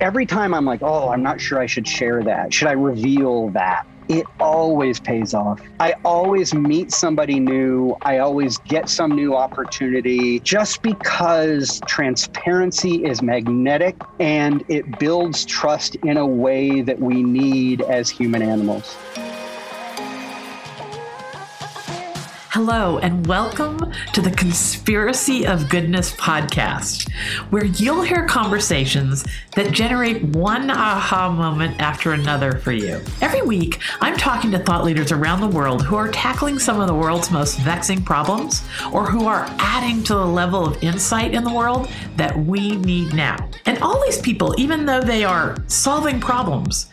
Every time I'm like, oh, I'm not sure I should share that. Should I reveal that? It always pays off. I always meet somebody new. I always get some new opportunity just because transparency is magnetic and it builds trust in a way that we need as human animals. Hello, and welcome to the Conspiracy of Goodness podcast, where you'll hear conversations that generate one aha moment after another for you. Every week, I'm talking to thought leaders around the world who are tackling some of the world's most vexing problems or who are adding to the level of insight in the world that we need now. And all these people, even though they are solving problems,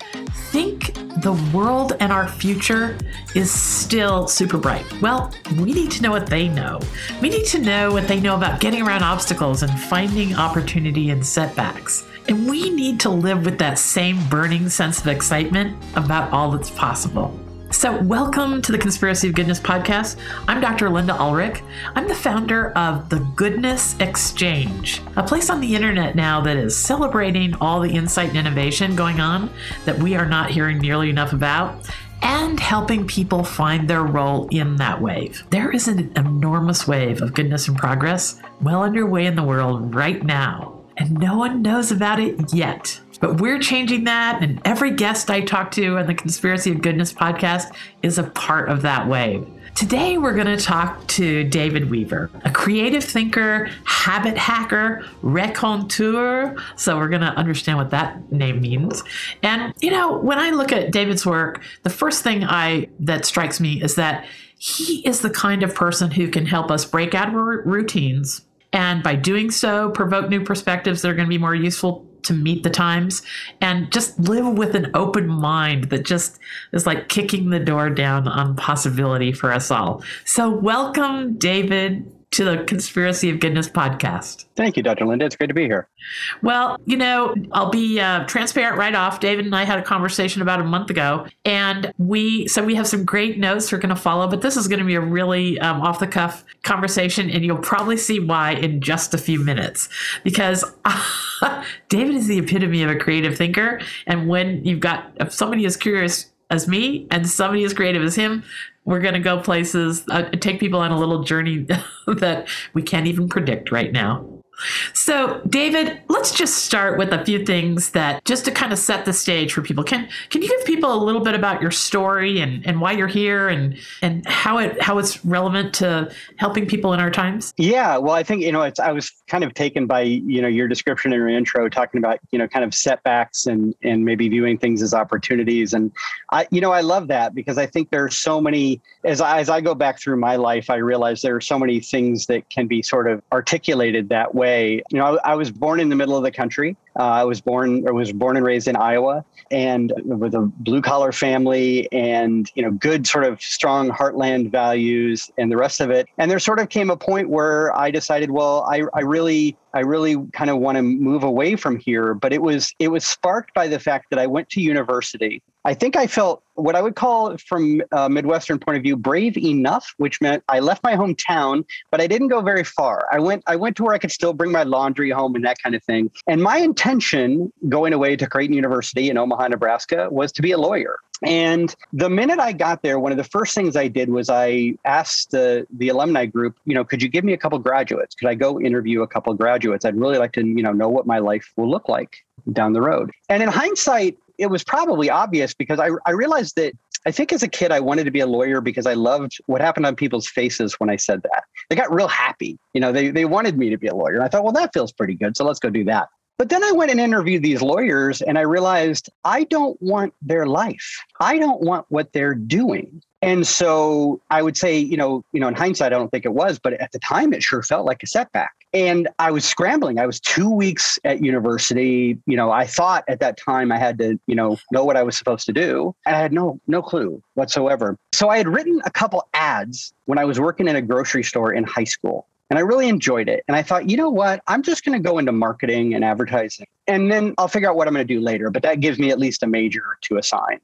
think the world and our future is still super bright. Well, we need to know what they know. We need to know what they know about getting around obstacles and finding opportunity in setbacks. And we need to live with that same burning sense of excitement about all that's possible. So, welcome to the Conspiracy of Goodness podcast. I'm Dr. Linda Ulrich. I'm the founder of the Goodness Exchange, a place on the internet now that is celebrating all the insight and innovation going on that we are not hearing nearly enough about and helping people find their role in that wave. There is an enormous wave of goodness and progress well underway in the world right now, and no one knows about it yet. But we're changing that, and every guest I talk to on the Conspiracy of Goodness podcast is a part of that wave. Today, we're going to talk to David Weaver, a creative thinker, habit hacker, raconteur. So, we're going to understand what that name means. And, you know, when I look at David's work, the first thing I that strikes me is that he is the kind of person who can help us break out of our routines. And by doing so, provoke new perspectives that are going to be more useful to meet the times and just live with an open mind that just is like kicking the door down on possibility for us all. So, welcome, David, to the Conspiracy of Goodness podcast. Thank you, Dr. Linda. It's great to be here. Well, you know, I'll be uh, transparent right off. David and I had a conversation about a month ago, and we so we have some great notes we're going to follow, but this is going to be a really um, off the cuff conversation, and you'll probably see why in just a few minutes. Because uh, David is the epitome of a creative thinker, and when you've got if somebody as curious as me and somebody as creative as him, we're going to go places, uh, take people on a little journey that we can't even predict right now. So, David, let's just start with a few things that just to kind of set the stage for people. Can can you give people a little bit about your story and, and why you're here and and how it how it's relevant to helping people in our times? Yeah, well, I think you know, it's I was kind of taken by you know your description in your intro, talking about you know kind of setbacks and and maybe viewing things as opportunities, and I you know I love that because I think there are so many as I, as I go back through my life, I realize there are so many things that can be sort of articulated that way way. You know, I, I was born in the middle of the country. Uh, I was born or was born and raised in Iowa, and with a blue collar family, and you know, good sort of strong heartland values, and the rest of it. And there sort of came a point where I decided, well, I, I really I really kind of want to move away from here. But it was it was sparked by the fact that I went to university. I think I felt what I would call, from a Midwestern point of view, brave enough, which meant I left my hometown, but I didn't go very far. I went I went to where I could still bring my laundry home and that kind of thing. And my intention going away to Creighton University in Omaha, Nebraska, was to be a lawyer. And the minute I got there, one of the first things I did was I asked the the alumni group, you know, could you give me a couple graduates? Could I go interview a couple graduates? I'd really like to, you know, know what my life will look like down the road. And in hindsight, it was probably obvious because I, I realized that I think as a kid, I wanted to be a lawyer because I loved what happened on people's faces when I said that. They got real happy. You know, they, they wanted me to be a lawyer. And I thought, well, that feels pretty good. So let's go do that. But then I went and interviewed these lawyers and I realized I don't want their life. I don't want what they're doing. And so I would say, you know, you know, in hindsight, I don't think it was, but at the time it sure felt like a setback. And I was scrambling. I was two weeks at university. You know, I thought at that time I had to, you know, know what I was supposed to do. And I had no no clue whatsoever. So I had written a couple ads when I was working in a grocery store in high school. And I really enjoyed it. And I thought, you know what? I'm just going to go into marketing and advertising. And then I'll figure out what I'm going to do later. But that gives me at least a major to assign.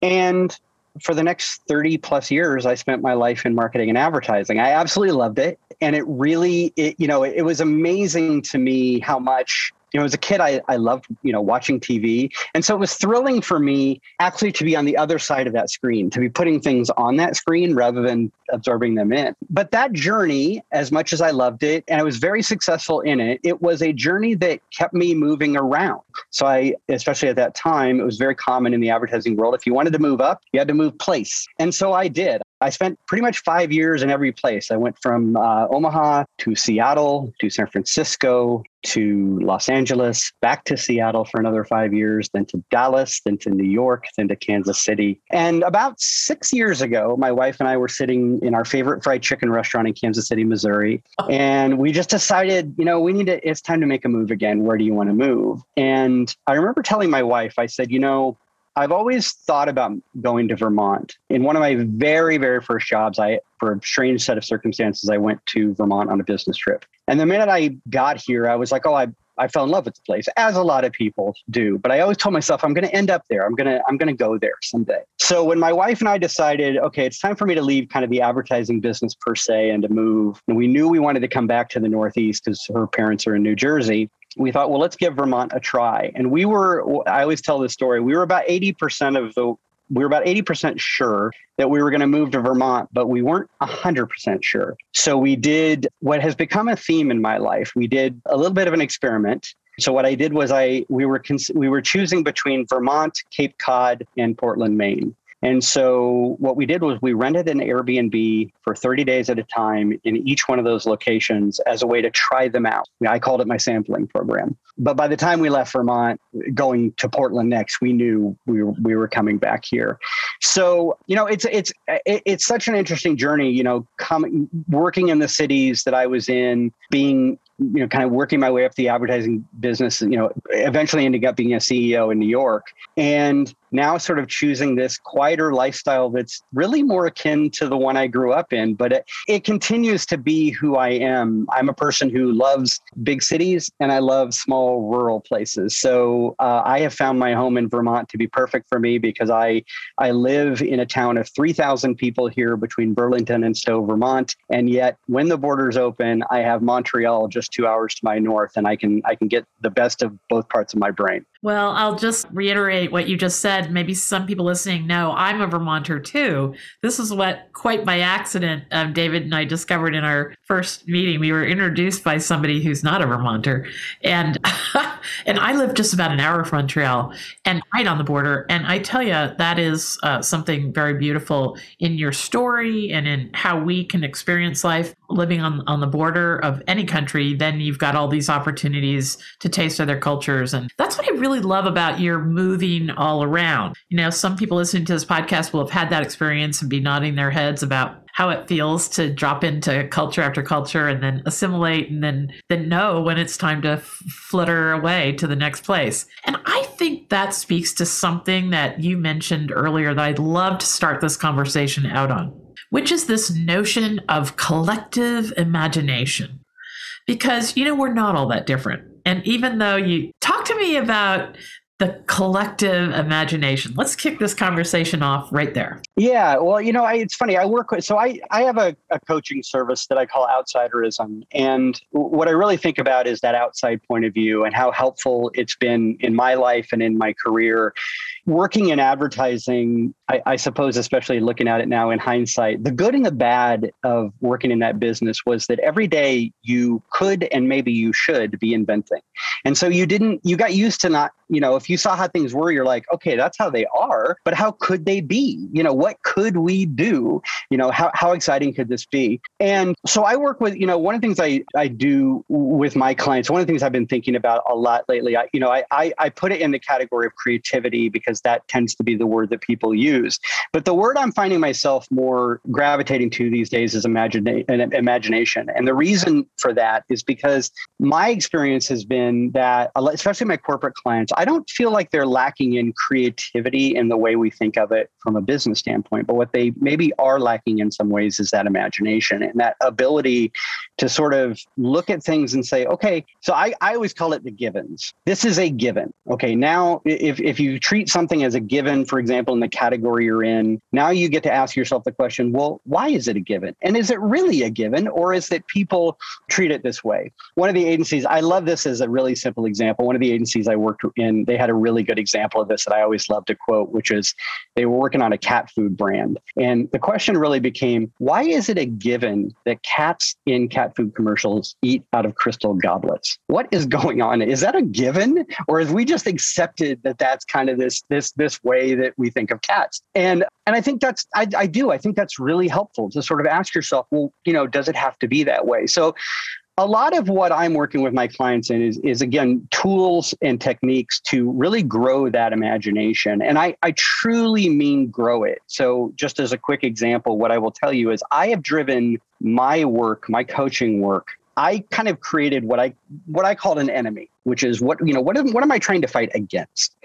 And for the next 30 plus years, I spent my life in marketing and advertising. I absolutely loved it. And it really, it, you know, it, it was amazing to me how much you know, as a kid, I, I loved, you know, watching TV. And so it was thrilling for me actually to be on the other side of that screen, to be putting things on that screen rather than absorbing them in. But that journey, as much as I loved it, and I was very successful in it, it was a journey that kept me moving around. So I, especially at that time, it was very common in the advertising world. If you wanted to move up, you had to move place. And so I did. I spent pretty much five years in every place. I went from uh, Omaha to Seattle to San Francisco to Los Angeles, back to Seattle for another five years, then to Dallas, then to New York, then to Kansas City. And about six years ago, my wife and I were sitting in our favorite fried chicken restaurant in Kansas City, Missouri. And we just decided, you know, we need to, it's time to make a move again. Where do you want to move? And I remember telling my wife, I said, you know, I've always thought about going to Vermont. In one of my very, very first jobs, I, for a strange set of circumstances, I went to Vermont on a business trip. And the minute I got here, I was like, oh, I, I fell in love with the place, as a lot of people do. But I always told myself, I'm going to end up there. I'm going to, I'm going to go there someday. So when my wife and I decided, okay, it's time for me to leave kind of the advertising business per se and to move, and we knew we wanted to come back to the Northeast because her parents are in New Jersey we thought, well, let's give Vermont a try. And we were, I always tell this story, we were about 80% of the, we were about 80% sure that we were going to move to Vermont, but we weren't 100% sure. So we did what has become a theme in my life. We did a little bit of an experiment. So what I did was I we were cons- we were choosing between Vermont, Cape Cod, and Portland, Maine. And so what we did was we rented an Airbnb for 30 days at a time in each one of those locations as a way to try them out. I called it my sampling program. But by the time we left Vermont, going to Portland next, we knew we were, we were coming back here. So, you know, it's it's it's such an interesting journey, you know, coming working in the cities that I was in, being you know, kind of working my way up the advertising business, you know, eventually ending up being a CEO in New York. And now sort of choosing this quieter lifestyle that's really more akin to the one I grew up in, but it, it continues to be who I am. I'm a person who loves big cities and I love small rural places. So uh, I have found my home in Vermont to be perfect for me because I I live in a town of 3,000 people here between Burlington and Stowe, Vermont, and yet when the borders open, I have Montreal just two hours to my north, and I can I can get the best of both parts of my brain. Well, I'll just reiterate what you just said. Maybe some people listening know I'm a Vermonter too. This is what, quite by accident, um, David and I discovered in our first meeting. We were introduced by somebody who's not a Vermonter, and and I live just about an hour from Montreal and right on the border. And I tell you, that is uh, something very beautiful in your story and in how we can experience life living on on the border of any country. Then you've got all these opportunities to taste other cultures, and that's what I really really love about your moving all around. You know, some people listening to this podcast will have had that experience and be nodding their heads about how it feels to drop into culture after culture and then assimilate and then then know when it's time to f- flutter away to the next place. And I think that speaks to something that you mentioned earlier that I'd love to start this conversation out on, which is this notion of collective imagination. Because you know we're not all that different. And even though you talk to me about the collective imagination. Let's kick this conversation off right there. Yeah, well, you know, I, it's funny. I work with, so I, I have a, a coaching service that I call Outsiderism. And what I really think about is that outside point of view and how helpful it's been in my life and in my career working in advertising, I, I, suppose, especially looking at it now in hindsight, the good and the bad of working in that business was that every day you could and maybe you should be inventing. And so you didn't, you got used to not, you know, if you saw how things were, you're like, okay, that's how they are, but how could they be? You know, what could we do? You know, how, how exciting could this be? And so I work with, you know, one of the things I, I do with my clients, one of the things I've been thinking about a lot lately, I, you know, I, I, I put it in the category of creativity because because that tends to be the word that people use. But the word I'm finding myself more gravitating to these days is imagina- imagination. And the reason for that is because my experience has been that, especially my corporate clients, I don't feel like they're lacking in creativity in the way we think of it from a business standpoint. But what they maybe are lacking in some ways is that imagination and that ability to sort of look at things and say, okay, so I, I always call it the givens. This is a given. Okay, now if, if you treat something as a given, for example, in the category you're in, now you get to ask yourself the question, well, why is it a given? And is it really a given or is it people treat it this way? One of the agencies, I love this as a really simple example. One of the agencies I worked in, they had a really good example of this that I always love to quote, which is they were working on a cat food brand. And the question really became, why is it a given that cats in cat food commercials eat out of crystal goblets? What is going on? Is that a given? Or have we just accepted that that's kind of this, this, this way that we think of cats? And, and I think that's, I, I do, I think that's really helpful to sort of ask yourself, well, you know, does it have to be that way? So a lot of what I'm working with my clients in is, is again tools and techniques to really grow that imagination. And I, I truly mean grow it. So, just as a quick example, what I will tell you is I have driven my work, my coaching work. I kind of created what I what I called an enemy, which is what you know what am, what am I trying to fight against?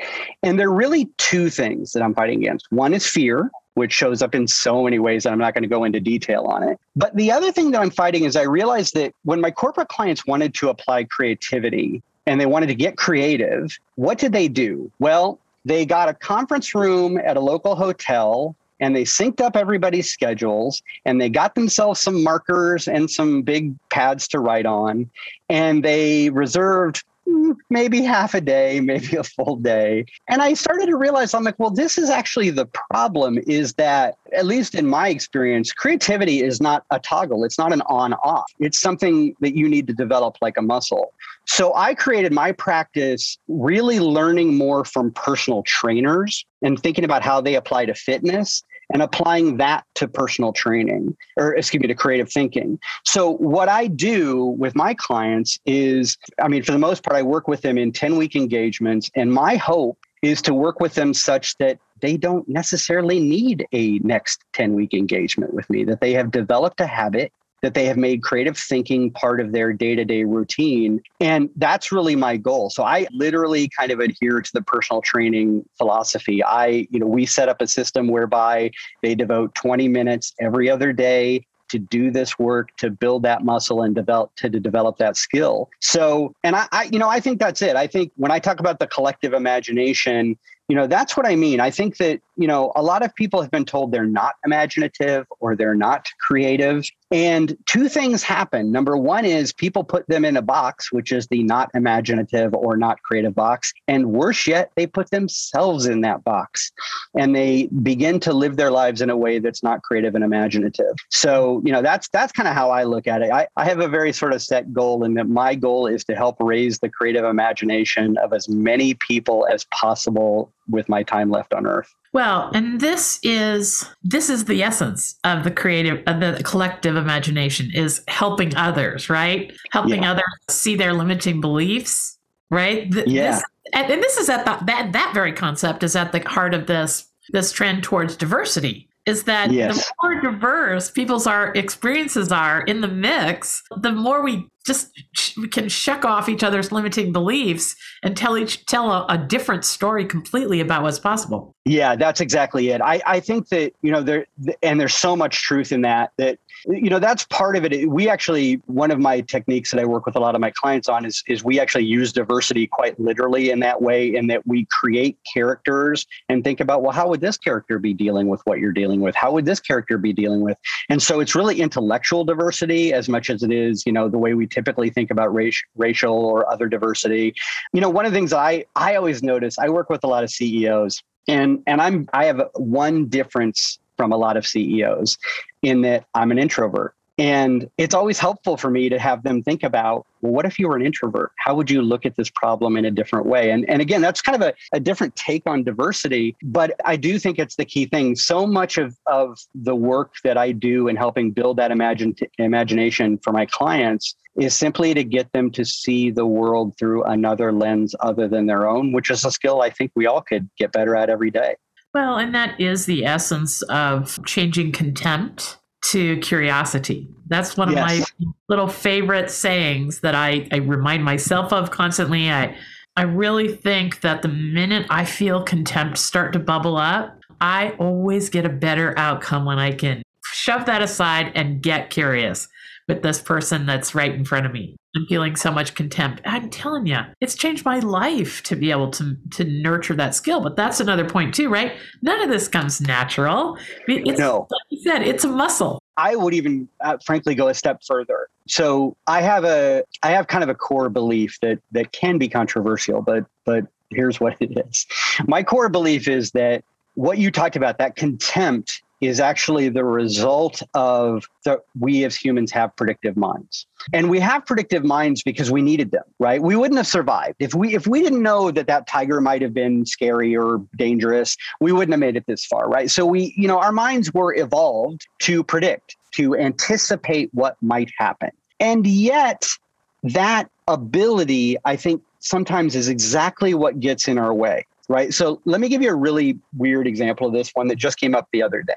And there are really two things that I'm fighting against. One is fear, which shows up in so many ways that I'm not going to go into detail on it. But the other thing that I'm fighting is I realized that when my corporate clients wanted to apply creativity and they wanted to get creative, what did they do? Well, they got a conference room at a local hotel and they synced up everybody's schedules and they got themselves some markers and some big pads to write on and they reserved mm, maybe half a day, maybe a full day. And I started to realize I'm like, well, this is actually the problem is that, at least in my experience, creativity is not a toggle. It's not an on off. It's something that you need to develop like a muscle. So I created my practice really learning more from personal trainers and thinking about how they apply to fitness and applying that to personal training or excuse me to creative thinking. So what i do with my clients is i mean for the most part i work with them in 10 week engagements and my hope is to work with them such that they don't necessarily need a next 10 week engagement with me that they have developed a habit that they have made creative thinking part of their day to day routine. And that's really my goal. So I literally kind of adhere to the personal training philosophy. I, you know, we set up a system whereby they devote 20 minutes every other day to do this work to build that muscle and develop to, to develop that skill so and I, I you know i think that's it i think when i talk about the collective imagination you know that's what i mean i think that you know a lot of people have been told they're not imaginative or they're not creative. And two things happen. Number one is people put them in a box which is the not imaginative or not creative box. And worse yet they put themselves in that box and they begin to live their lives in a way that's not creative and imaginative. So you know that's that's kind of how i look at it. I, I have a very sort of set goal and that my goal is to help raise the creative imagination of as many people as possible with my time left on earth. Well, and this is this is the essence of the creative of the collective imagination is helping others, right? Helping yeah. others see their limiting beliefs, right? Th- yeah. This, and, and this is at the, that that very concept is at the heart of this this trend towards diversity is that yes. the more diverse people's our experiences are in the mix, the more we just we can shuck off each other's limiting beliefs and tell each tell a, a, different story completely about what's possible. Yeah, that's exactly it. I, I think that you know there and there's so much truth in that that you know that's part of it. We actually one of my techniques that i work with a lot of my clients on is is we actually use diversity quite literally in that way in that we create characters and think about well how would this character be dealing with what you're dealing with? How would this character be dealing with? And so it's really intellectual diversity as much as it is you know the way we typically think about race, racial or other diversity. You know one of the things i i always notice i work with a lot of ceos and and i'm i have one difference from a lot of CEOs in that I'm an introvert. And it's always helpful for me to have them think about, well, what if you were an introvert? How would you look at this problem in a different way? And, and again, that's kind of a, a different take on diversity, but I do think it's the key thing. So much of, of the work that I do in helping build that imagine, imagination for my clients is simply to get them to see the world through another lens other than their own, which is a skill I think we all could get better at every day. Well, and that is the essence of changing contempt to curiosity. That's one yes. of my little favorite sayings that I, I remind myself of constantly. I I really think that the minute I feel contempt start to bubble up, I always get a better outcome when I can shove that aside and get curious with this person that's right in front of me. I'm feeling so much contempt. I'm telling you, it's changed my life to be able to to nurture that skill. But that's another point too, right? None of this comes natural. It's, no, like you said, it's a muscle. I would even, uh, frankly, go a step further. So I have a, I have kind of a core belief that that can be controversial, but but here's what it is. My core belief is that what you talked about, that contempt is actually the result of that we as humans have predictive minds. And we have predictive minds because we needed them right? We wouldn't have survived. If we if we didn't know that that tiger might have been scary or dangerous we wouldn't have made it this far right? So we you know our minds were evolved to predict to anticipate what might happen. And yet that ability i think sometimes is exactly what gets in our way right? So let me give you a really weird example of this one that just came up the other day.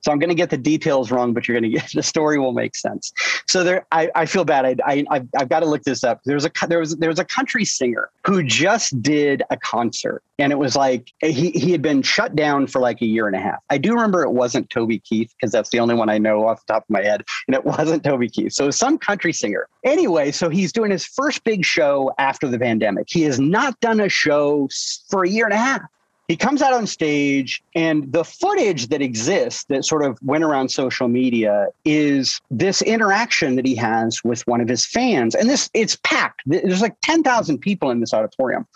So I'm going to get the details wrong, but you're going to get the story will make sense. So there, I, I feel bad. I, I, I've got to look this up. There's a there was there was a country singer who just did a concert, and it was like eh, he he had been shut down for like a year and a half. I do remember it wasn't Toby Keith because that's the only one I know off the top of my head, and it wasn't Toby Keith. So some country singer. Anyway, so he's doing his first big show after the pandemic. He has not done a show for a year and a half he comes out on stage and the footage that exists that sort of went around social media is this interaction that he has with one of his fans. And this it's packed. There's like 10,000 people in this auditorium.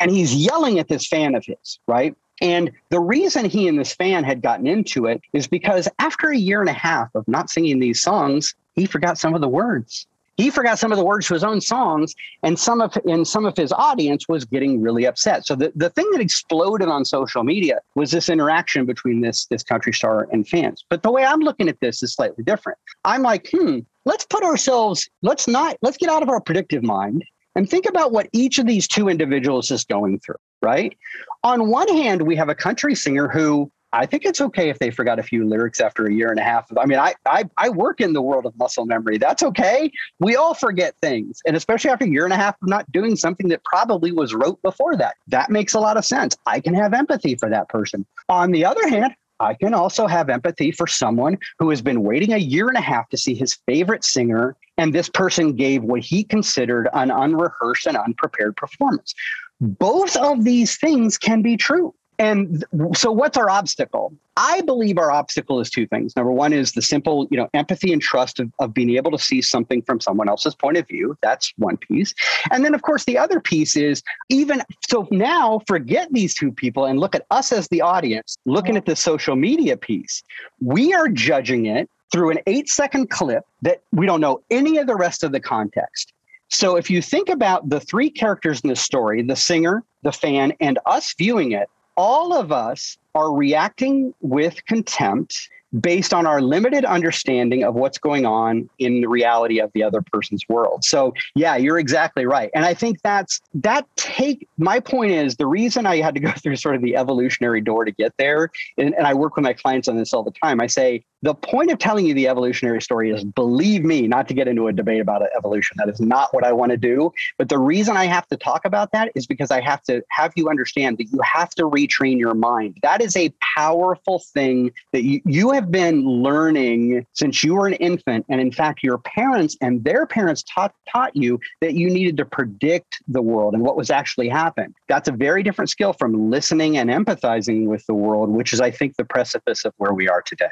And he's yelling at this fan of his right? And the reason he and this fan had gotten into it is because after a year and a half of not singing these songs he forgot some of the words he forgot some of the words to his own songs and some of in some of his audience was getting really upset. So the, the thing that exploded on social media was this interaction between this this country star and fans. But the way i'm looking at this is slightly different. I'm like hmm let's put ourselves let's not let's get out of our predictive mind and think about what each of these two individuals is going through right? On one hand we have a country singer who I think it's okay if they forgot a few lyrics after a year and a half. I mean, I, I I work in the world of muscle memory. That's okay. We all forget things, and especially after a year and a half of not doing something that probably was rote before that. That makes a lot of sense. I can have empathy for that person. On the other hand, I can also have empathy for someone who has been waiting a year and a half to see his favorite singer, and this person gave what he considered an unrehearsed and unprepared performance. Both of these things can be true. And so, what's our obstacle? I believe our obstacle is two things. Number one is the simple, you know, empathy and trust of, of being able to see something from someone else's point of view. That's one piece. And then, of course, the other piece is even so now forget these two people and look at us as the audience, looking at the social media piece. We are judging it through an eight second clip that we don't know any of the rest of the context. So if you think about the three characters in the story, the singer, the fan, and us viewing it, all of us are reacting with contempt based on our limited understanding of what's going on in the reality of the other person's world. So, yeah, you're exactly right. And I think that's that take my point is the reason I had to go through sort of the evolutionary door to get there and, and I work with my clients on this all the time. I say the point of telling you the evolutionary story is believe me, not to get into a debate about evolution. That is not what I want to do. But the reason I have to talk about that is because I have to have you understand that you have to retrain your mind. That is a powerful thing that you, you have been learning since you were an infant. And in fact, your parents and their parents taught, taught you that you needed to predict the world and what was actually happening. That's a very different skill from listening and empathizing with the world, which is, I think, the precipice of where we are today.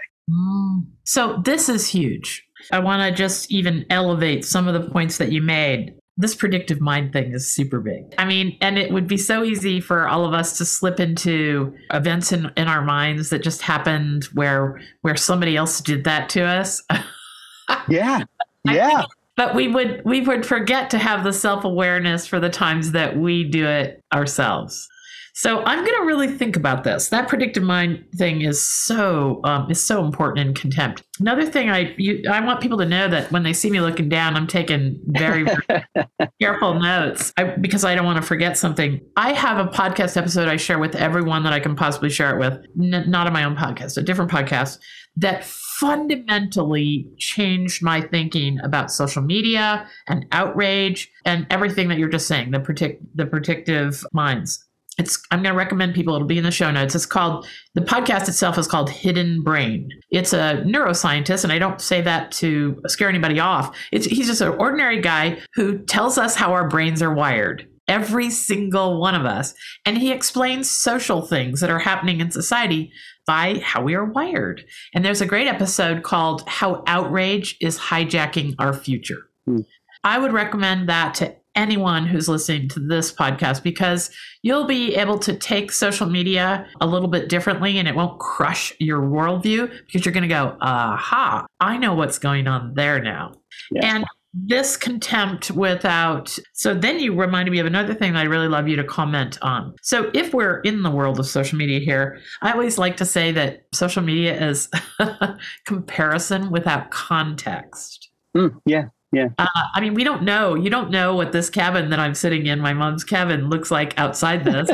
So this is huge. I want to just even elevate some of the points that you made. This predictive mind thing is super big. I mean, and it would be so easy for all of us to slip into events in, in our minds that just happened where where somebody else did that to us. yeah. Yeah. but we would we would forget to have the self-awareness for the times that we do it ourselves. So I'm going to really think about this. That predictive mind thing is so um, is so important in contempt. Another thing I you, I want people to know that when they see me looking down, I'm taking very, very careful notes I, because I don't want to forget something. I have a podcast episode I share with everyone that I can possibly share it with, N- not on my own podcast, a different podcast that fundamentally changed my thinking about social media and outrage and everything that you're just saying the predict the predictive minds it's i'm going to recommend people it'll be in the show notes. It's called the podcast itself is called hidden brain. It's a neuroscientist and i don't say that to scare anybody off. It's he's just an ordinary guy who tells us how our brains are wired every single one of us. And he explains social things that are happening in society by how we are wired. And there's a great episode called how outrage is hijacking our future. Hmm. I would recommend that to anyone who's listening to this podcast because you'll be able to take social media a little bit differently and it won't crush your worldview because you're going to go, aha, I know what's going on there now. Yeah. And this contempt without so then you reminded me of another thing i'd really love you to comment on so if we're in the world of social media here i always like to say that social media is comparison without context Mm, yeah. Uh, I mean, we don't know. You don't know what this cabin that I'm sitting in, my mom's cabin, looks like outside this.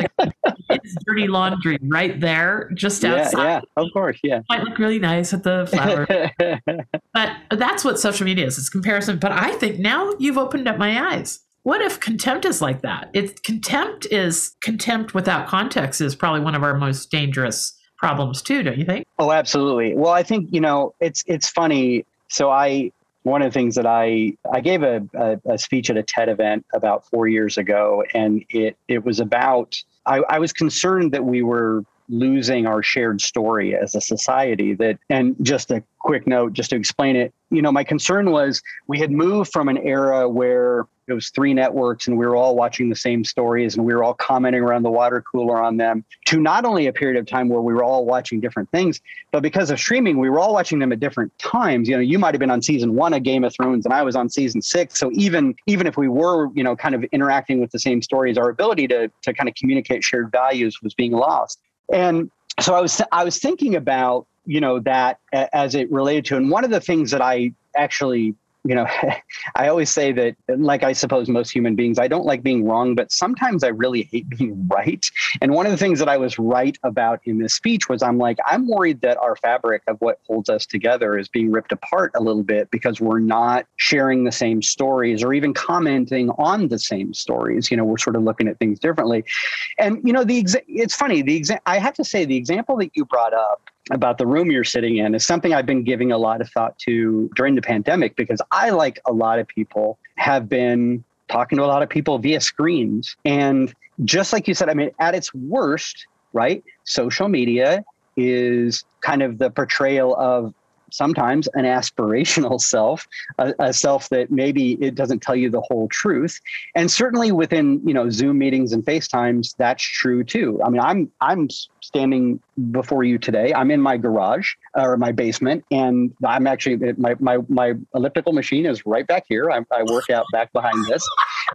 it's dirty laundry right there, just Yeah. outside. Yeah. Of course. Yeah. Might look really nice with the flowers, but that's what social media is. It's comparison. But I think now you've opened up my eyes. What if contempt is like that? It's contempt is contempt without context is probably one of our most dangerous problems too, don't you think? Oh, absolutely. Well, I think you know it's it's funny. So I one of the things that I I gave a, a, a speech at a TED event about four years ago, and it it was about I, I was concerned that we were losing our shared story as a society that and just a quick note just to explain it you know my concern was we had moved from an era where it was three networks and we were all watching the same stories and we were all commenting around the water cooler on them to not only a period of time where we were all watching different things but because of streaming we were all watching them at different times. You know you might have been on season one of game of thrones and i was on season six. So even even if we were you know kind of interacting with the same stories our ability to to kind of communicate shared values was being lost and so i was i was thinking about you know that as it related to and one of the things that i actually you know i always say that like i suppose most human beings i don't like being wrong but sometimes i really hate being right. And one of the things that i was right about in this speech was i'm like i'm worried that our fabric of what holds us together is being ripped apart a little bit because we're not sharing the same stories or even commenting on the same stories. You know we're sort of looking at things differently. And you know the exa- it's funny the exa- i have to say the example that you brought up about the room you're sitting in is something I've been giving a lot of thought to during the pandemic because I, like a lot of people, have been talking to a lot of people via screens. And just like you said, I mean, at its worst, right? Social media is kind of the portrayal of sometimes an aspirational self a, a, self that maybe it doesn't tell you the whole truth. And certainly within you know zoom meetings and facetimes that's true too. I mean i'm i'm standing before you today. I'm in my garage or my basement and i'm actually my my, my elliptical machine is right back here. I, I work out back behind this.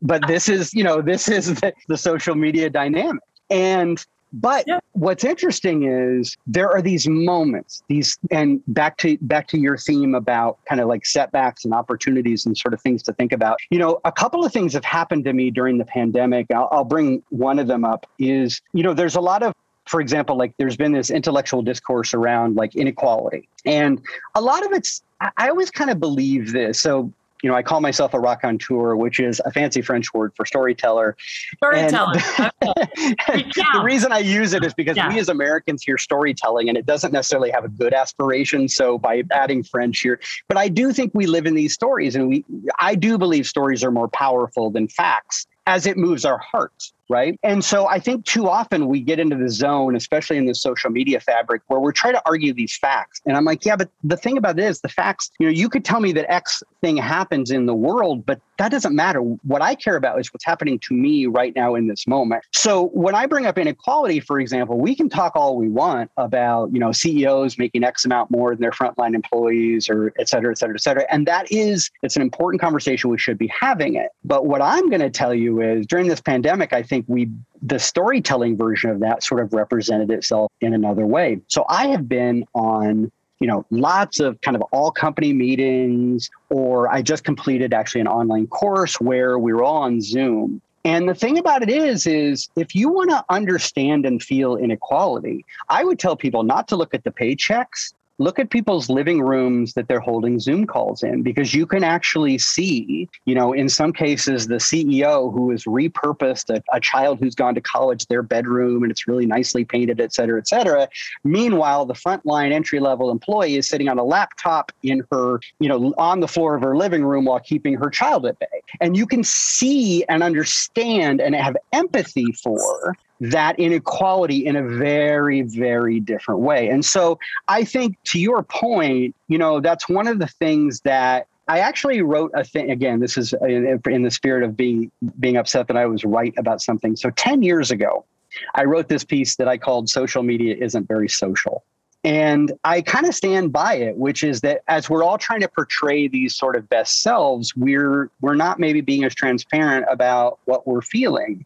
But this is you know this is the, the social media dynamic. And but yeah. what's interesting is there are these moments, these and back to back to your theme about kind of like setbacks and opportunities and sort of things to think about. You know, a couple of things have happened to me during the pandemic. I'll, I'll bring one of them up. Is you know, there's a lot of for example, like there's been this intellectual discourse around like inequality. And a lot of it's, I always kind of believe this. So you know, I call myself a raconteur, which is a fancy French word for storyteller. Storyteller. the reason I use it is because yeah. we as Americans hear storytelling and it doesn't necessarily have a good aspiration. So by adding French here, but I do think we live in these stories and we, I do believe stories are more powerful than facts as it moves our hearts right? And so i think too often we get into the zone especially in the social media fabric where we're trying to argue these facts. And i'm like yeah but the thing about it is the facts you know you could tell me that x thing happens in the world but that doesn't matter. What i care about is what's happening to me right now in this moment. So when i bring up inequality for example we can talk all we want about you know ceos making x amount more than their frontline employees or et cetera et cetera et cetera. And that is it's an important conversation we should be having it. But what i'm going to tell you is during this pandemic i think we the storytelling version of that sort of represented itself in another way. So i have been on you know lots of kind of all company meetings or i just completed actually an online course where we were all on zoom. And the thing about it is is if you want to understand and feel inequality i would tell people not to look at the paychecks look at people's living rooms that they're holding Zoom calls in because you can actually see, you know, in some cases, the CEO who has repurposed a, a child who's gone to college their bedroom and it's really nicely painted, et cetera, et cetera. Meanwhile, the frontline entry level employee is sitting on a laptop in her, you know, on the floor of her living room while keeping her child at bay. And you can see and understand and have empathy for that inequality in a very, very different way. And so I think to your point, you know, that's one of the things that I actually wrote a thing again. This is in, in, the spirit of being being upset that I was right about something. So ten years ago, I wrote this piece that I called "Social Media Isn't Very Social," and I kind of stand by it, which is that as we're all trying to portray these sort of best selves, we're we're not maybe being as transparent about what we're feeling.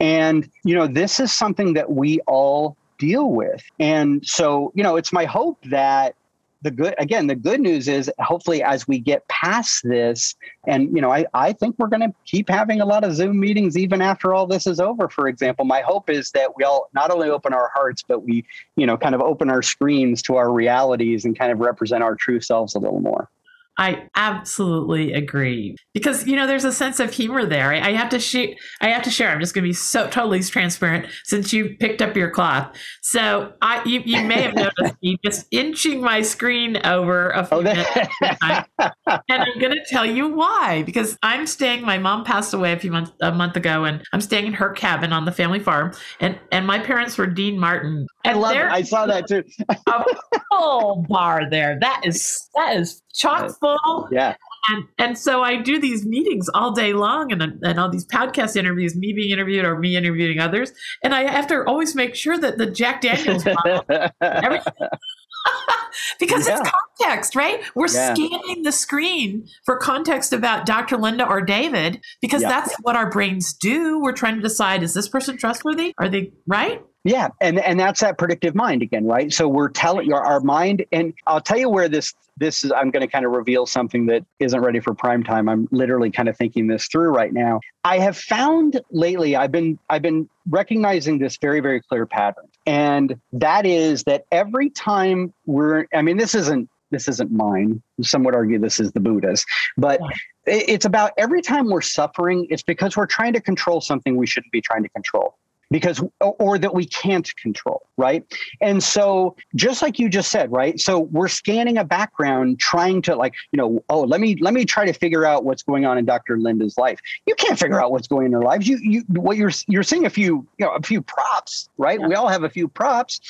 And, you know, this is something that we all deal with. And so, you know, it's my hope that the good again the good news is hopefully as we get past this and you know i, I think we're going to keep having a lot of zoom meetings even after all this is over for example my hope is that we all not only open our hearts but we you know kind of open our screens to our realities and kind of represent our true selves a little more I absolutely agree because you know there's a sense of humor there. I, I have to share. I have to share. I'm just going to be so totally transparent since you picked up your cloth. So I, you, you may have noticed me just inching my screen over a few oh, minutes, and I'm going to tell you why. Because I'm staying. My mom passed away a few months a month ago, and I'm staying in her cabin on the family farm. And and my parents were Dean Martin. I love it. I saw that too. a full bar there. That is that is chock full. Yeah. And and so I do these meetings all day long and and all these podcast interviews, me being interviewed or me interviewing others. And I have to always make sure that the Jack Daniels because yeah. it's context, right? We're yeah. scanning the screen for context about Dr. Linda or David because yeah. that's what our brains do. We're trying to decide is this person trustworthy? Are they right? Yeah, and and that's that predictive mind again, right? So we're telling our mind, and I'll tell you where this this is. I'm going to kind of reveal something that isn't ready for prime time. I'm literally kind of thinking this through right now. I have found lately, I've been I've been recognizing this very very clear pattern, and that is that every time we're, I mean, this isn't this isn't mine. Some would argue this is the Buddha's, but it's about every time we're suffering, it's because we're trying to control something we shouldn't be trying to control because or that we can't control right and so just like you just said right so we're scanning a background trying to like you know oh let me let me try to figure out what's going on in dr linda's life you can't figure out what's going on in their lives you you what you're you're seeing a few you know a few props right yeah. we all have a few props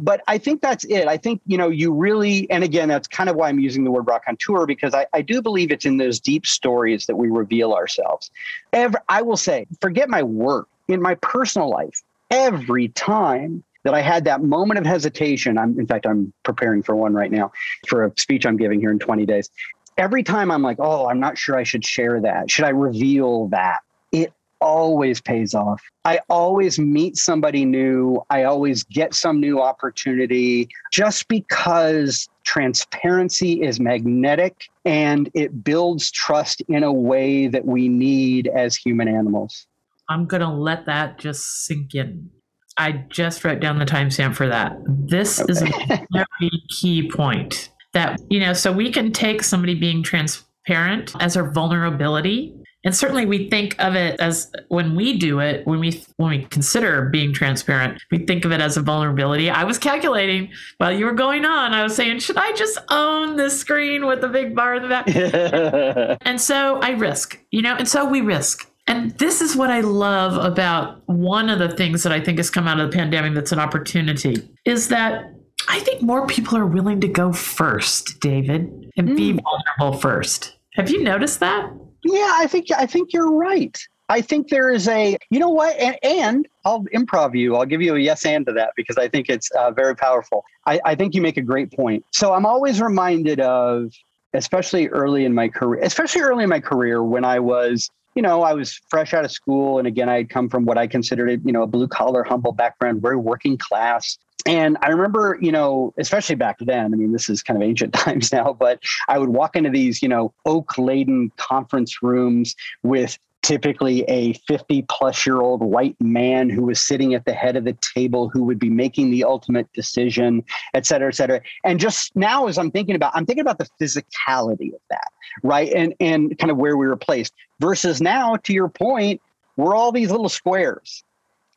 but I think that's it. I think, you know, you really, and again, that's kind of why I'm using the word rock raconteur because I, I do believe it's in those deep stories that we reveal ourselves. Ever, I will say, forget my work in my personal life, every time that I had that moment of hesitation, I'm in fact I'm preparing for one right now for a speech I'm giving here in 20 days. Every time I'm like, "Oh, I'm not sure I should share that. Should I reveal that?" It always pays off. I always meet somebody new. I always get some new opportunity just because transparency is magnetic and it builds trust in a way that we need as human animals. I'm going to let that just sink in. I just wrote down the timestamp for that. This okay. is a very key point that, you know, so we can take somebody being transparent as a vulnerability. And certainly we think of it as when we do it, when we when we consider being transparent, we think of it as a vulnerability. I was calculating while you were going on, I was saying, should I just own this screen with the big bar in the back? and so I risk, you know, and so we risk. And this is what I love about one of the things that I think has come out of the pandemic that's an opportunity is that I think more people are willing to go first, David, and mm. be vulnerable first. Have you noticed that? Yeah, I think I think you're right. I think there is a, you know what, and, and, I'll improv you. I'll give you a yes and to that because I think it's uh, very powerful. I, I think you make a great point. So I'm always reminded of, especially early in my career, especially early in my career when I was you know, I was fresh out of school. And again, I had come from what I considered, you know, a blue collar, humble background, very working class. And I remember, you know, especially back then, I mean, this is kind of ancient times now, but I would walk into these, you know, oak laden conference rooms with typically a 50 plus year old white man who was sitting at the head of the table who would be making the ultimate decision et cetera et cetera and just now as i'm thinking about i'm thinking about the physicality of that right and and kind of where we were placed versus now to your point we're all these little squares.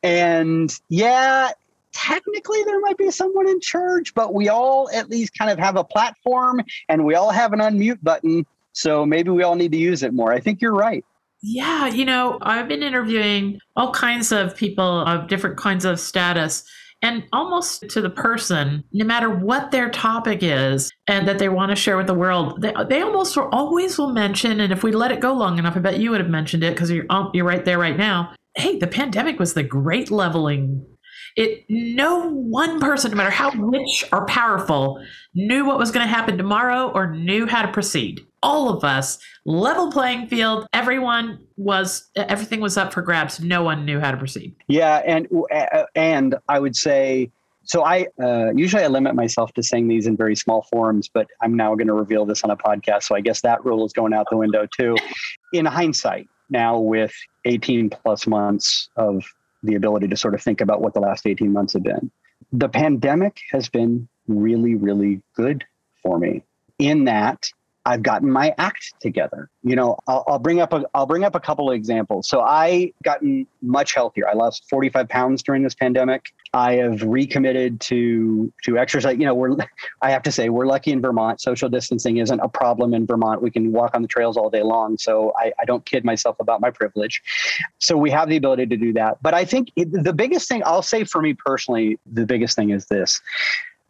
And yeah technically there might be someone in charge but we all at least kind of have a platform and we all have an unmute button. So maybe we all need to use it more. I think you're right. Yeah, you know, I've been interviewing all kinds of people of different kinds of status. And almost to the person, no matter what their topic is and that they want to share with the world, they, they almost always will mention, and if we let it go long enough, I bet you would have mentioned it because you're, um, you're right there right now. Hey, the pandemic was the great leveling it no one person, no matter how rich or powerful, knew what was going to happen tomorrow or knew how to proceed. All of us, level playing field. Everyone was everything was up for grabs. No one knew how to proceed. Yeah, and and I would say so I uh, usually I limit myself to saying these in very small forms, but I'm now going to reveal this on a podcast. So I guess that rule is going out the window too. In hindsight, now with 18 plus months of the ability to sort of think about what the last 18 months have been. The pandemic has been really, really good for me in that I've gotten my act together. You know, I'll, I'll, bring up a I'll bring up a couple of examples. So I gotten much healthier. I lost 45 pounds during this pandemic. I have recommitted to to exercise. You know, we're I have to say we're lucky in Vermont. Social distancing isn't a problem in Vermont. We can walk on the trails all day long. So I, I don't kid myself about my privilege. So we have the ability to do that. But I think it, the biggest thing I'll say for me personally, the biggest thing is this.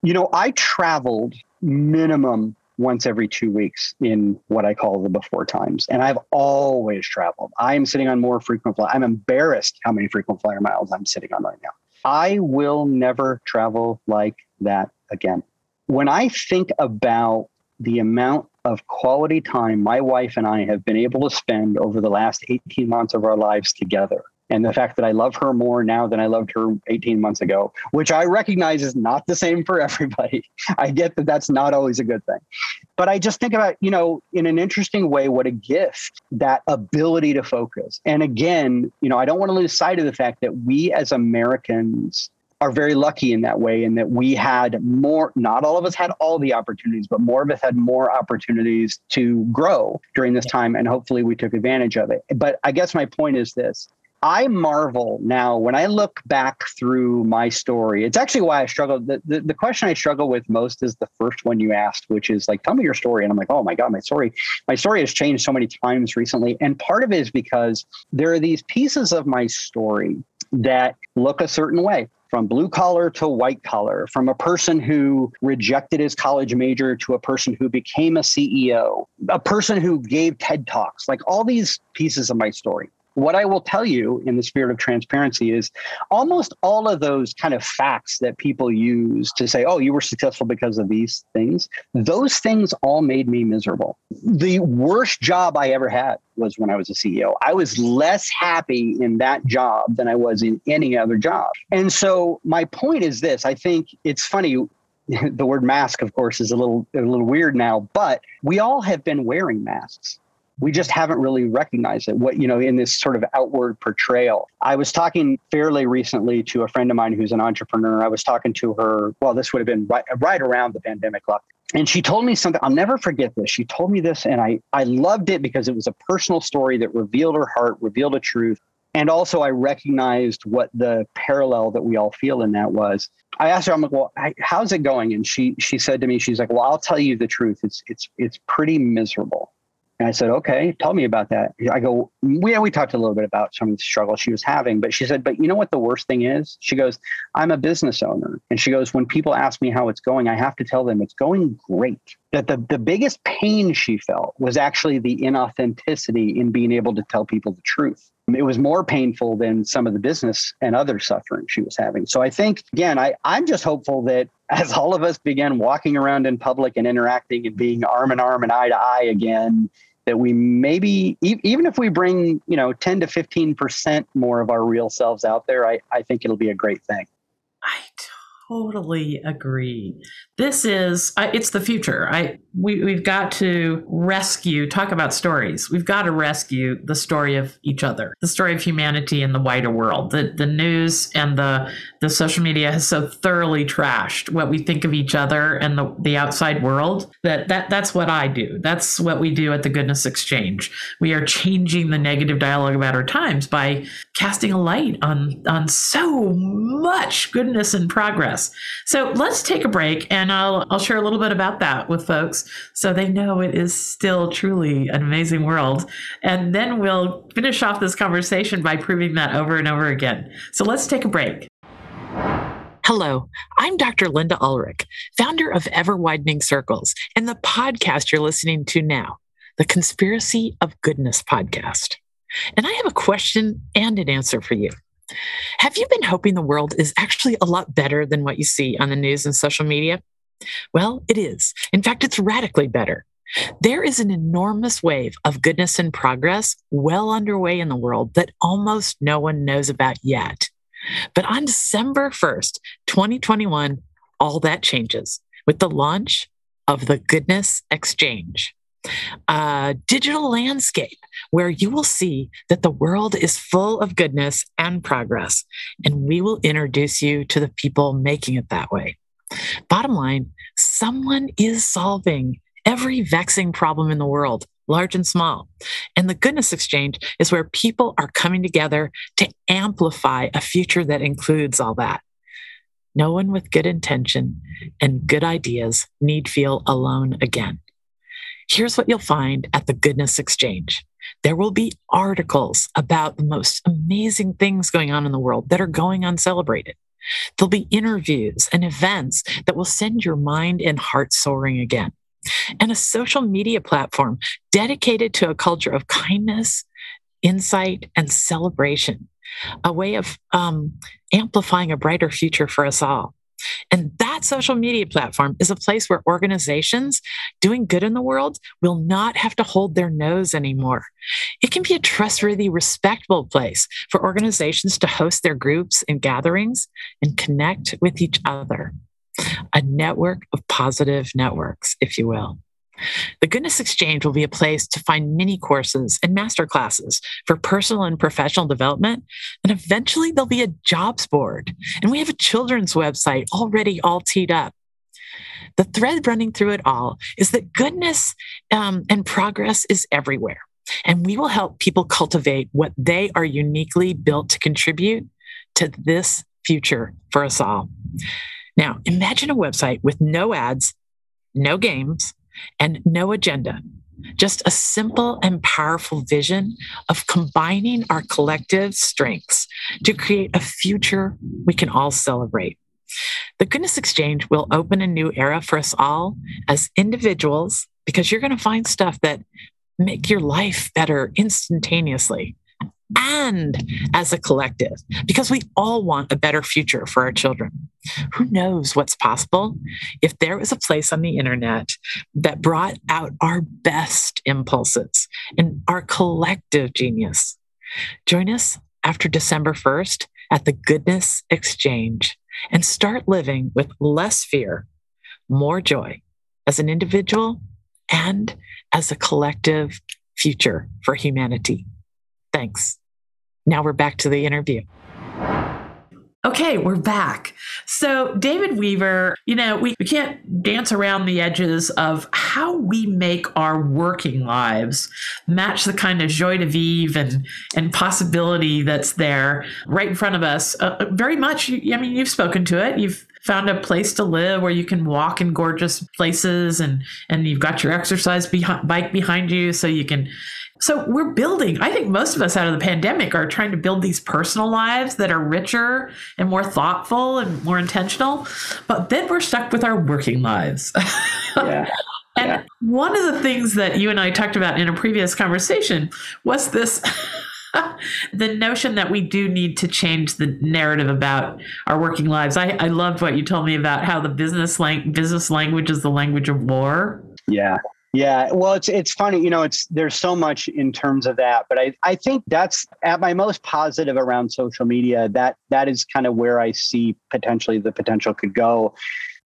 You know, I traveled minimum once every two weeks in what I call the before times. And I've always traveled. I am sitting on more frequent fly. I'm embarrassed how many frequent flyer miles I'm sitting on right now. I will never travel like that again. When I think about the amount of quality time my wife and I have been able to spend over the last 18 months of our lives together, and the fact that I love her more now than I loved her 18 months ago, which I recognize is not the same for everybody. I get that that's not always a good thing. But I just think about, you know, in an interesting way, what a gift that ability to focus. And again, you know, I don't want to lose sight of the fact that we as Americans are very lucky in that way in that we had more not all of us had all the opportunities but more of us had more opportunities to grow during this time and hopefully we took advantage of it but i guess my point is this I marvel now when I look back through my story. It's actually why I struggle. The, the, the, question I struggle with most is the first one you asked, which is like, tell me your story. And I'm like, oh my God, my story, my story has changed so many times recently. And part of it is because there are these pieces of my story that look a certain way from blue collar to white collar, from a person who rejected his college major to a person who became a CEO, a person who gave TED Talks, like all these pieces of my story what I will tell you in the spirit of transparency is almost all of those kind of facts that people use to say, oh, you were successful because of these things, those things all made me miserable. The worst job I ever had was when I was a CEO. I was less happy in that job than I was in any other job. And so my point is this I think it's funny the word mask of course is a little a little weird now but we all have been wearing masks we just haven't really recognized it. What you know in this sort of outward portrayal. I was talking fairly recently to a friend of mine who's an entrepreneur. I was talking to her well this would have been right, right around the pandemic lockdown and she told me something i'll never forget this. She told me this and i i loved it because it was a personal story that revealed her heart revealed a truth and also i recognized what the parallel that we all feel in that was. I asked her i'm like well how's it going? And she she said to me she's like well i'll tell you the truth. It's it's it's pretty miserable and I said, okay, tell me about that. I go, yeah, we talked a little bit about some of the struggles she was having, but she said, but you know what the worst thing is? She goes, I'm a business owner. And she goes, when people ask me how it's going, I have to tell them it's going great. That the, the biggest pain she felt was actually the inauthenticity in being able to tell people the truth. It was more painful than some of the business and other suffering she was having. So I think, again, I, I'm just hopeful that as all of us began walking around in public and interacting and being arm in arm and eye to eye again, that we maybe even if we bring you know 10 to 15 percent more of our real selves out there I, I think it'll be a great thing. I totally agree this is it's the future. I we, we've got to rescue talk about stories. We've got to rescue the story of each other the story of humanity in the wider world. The the news and the the social media has so thoroughly trashed what we think of each other and the, the outside world that, that that's what i do. That's what we do at the goodness exchange. We are changing the negative dialogue about our times by casting a light on on so much goodness and progress. So let's take a break and and I'll I'll share a little bit about that with folks so they know it is still truly an amazing world. And then we'll finish off this conversation by proving that over and over again. So let's take a break. Hello, I'm Dr. Linda Ulrich, founder of Ever Widening Circles and the podcast you're listening to now, the Conspiracy of Goodness podcast. And I have a question and an answer for you. Have you been hoping the world is actually a lot better than what you see on the news and social media? Well, it is. In fact, it's radically better. There is an enormous wave of goodness and progress well underway in the world that almost no one knows about yet. But on December 1st, 2021, all that changes with the launch of the Goodness Exchange, a digital landscape where you will see that the world is full of goodness and progress, and we will introduce you to the people making it that way. Bottom line, someone is solving every vexing problem in the world, large and small. And the Goodness Exchange is where people are coming together to amplify a future that includes all that. No one with good intention and good ideas need feel alone again. Here's what you'll find at the Goodness Exchange. There will be articles about the most amazing things going on in the world that are going uncelebrated. There'll be interviews and events that will send your mind and heart soaring again. And a social media platform dedicated to a culture of kindness, insight, and celebration, a way of um, amplifying a brighter future for us all. And that social media platform is a place where organizations doing good in the world will not have to hold their nose anymore. It can be a trustworthy, respectable place for organizations to host their groups and gatherings and connect with each other. A network of positive networks, if you will. The Goodness Exchange will be a place to find mini courses and master classes for personal and professional development. And eventually there'll be a jobs board. And we have a children's website already all teed up. The thread running through it all is that goodness um, and progress is everywhere. And we will help people cultivate what they are uniquely built to contribute to this future for us all. Now, imagine a website with no ads, no games, and no agenda, just a simple and powerful vision of combining our collective strengths to create a future we can all celebrate. The Goodness Exchange will open a new era for us all as individuals because you're going to find stuff that make your life better instantaneously and as a collective, because we all want a better future for our children. Who knows what's possible if there was a place on the internet that brought out our best impulses and our collective genius? Join us after December 1st at the Goodness Exchange and start living with less fear, more joy as an individual and as a collective future for humanity. Thanks. Now we're back to the interview. Okay, we're back. So, David Weaver, you know, we, we can't dance around the edges of how we make our working lives match the kind of joie de vivre and, and possibility that's there right in front of us. Uh, uh very much, I mean, you've spoken to it. You've found a place to live where you can walk in gorgeous places and and you've got your exercise bike behind you so you can so we're building, I think most of us out of the pandemic are trying to build these personal lives that are richer and more thoughtful and more intentional. But then we're stuck with our working lives. Yeah. and yeah. one of the things that you and I talked about in a previous conversation was this the notion that we do need to change the narrative about our working lives. I, I loved what you told me about how the business lang- business language is the language of war. Yeah. Yeah, well, it's it's funny, you know. It's there's so much in terms of that, but I I think that's at my most positive around social media. That that is kind of where I see potentially the potential could go.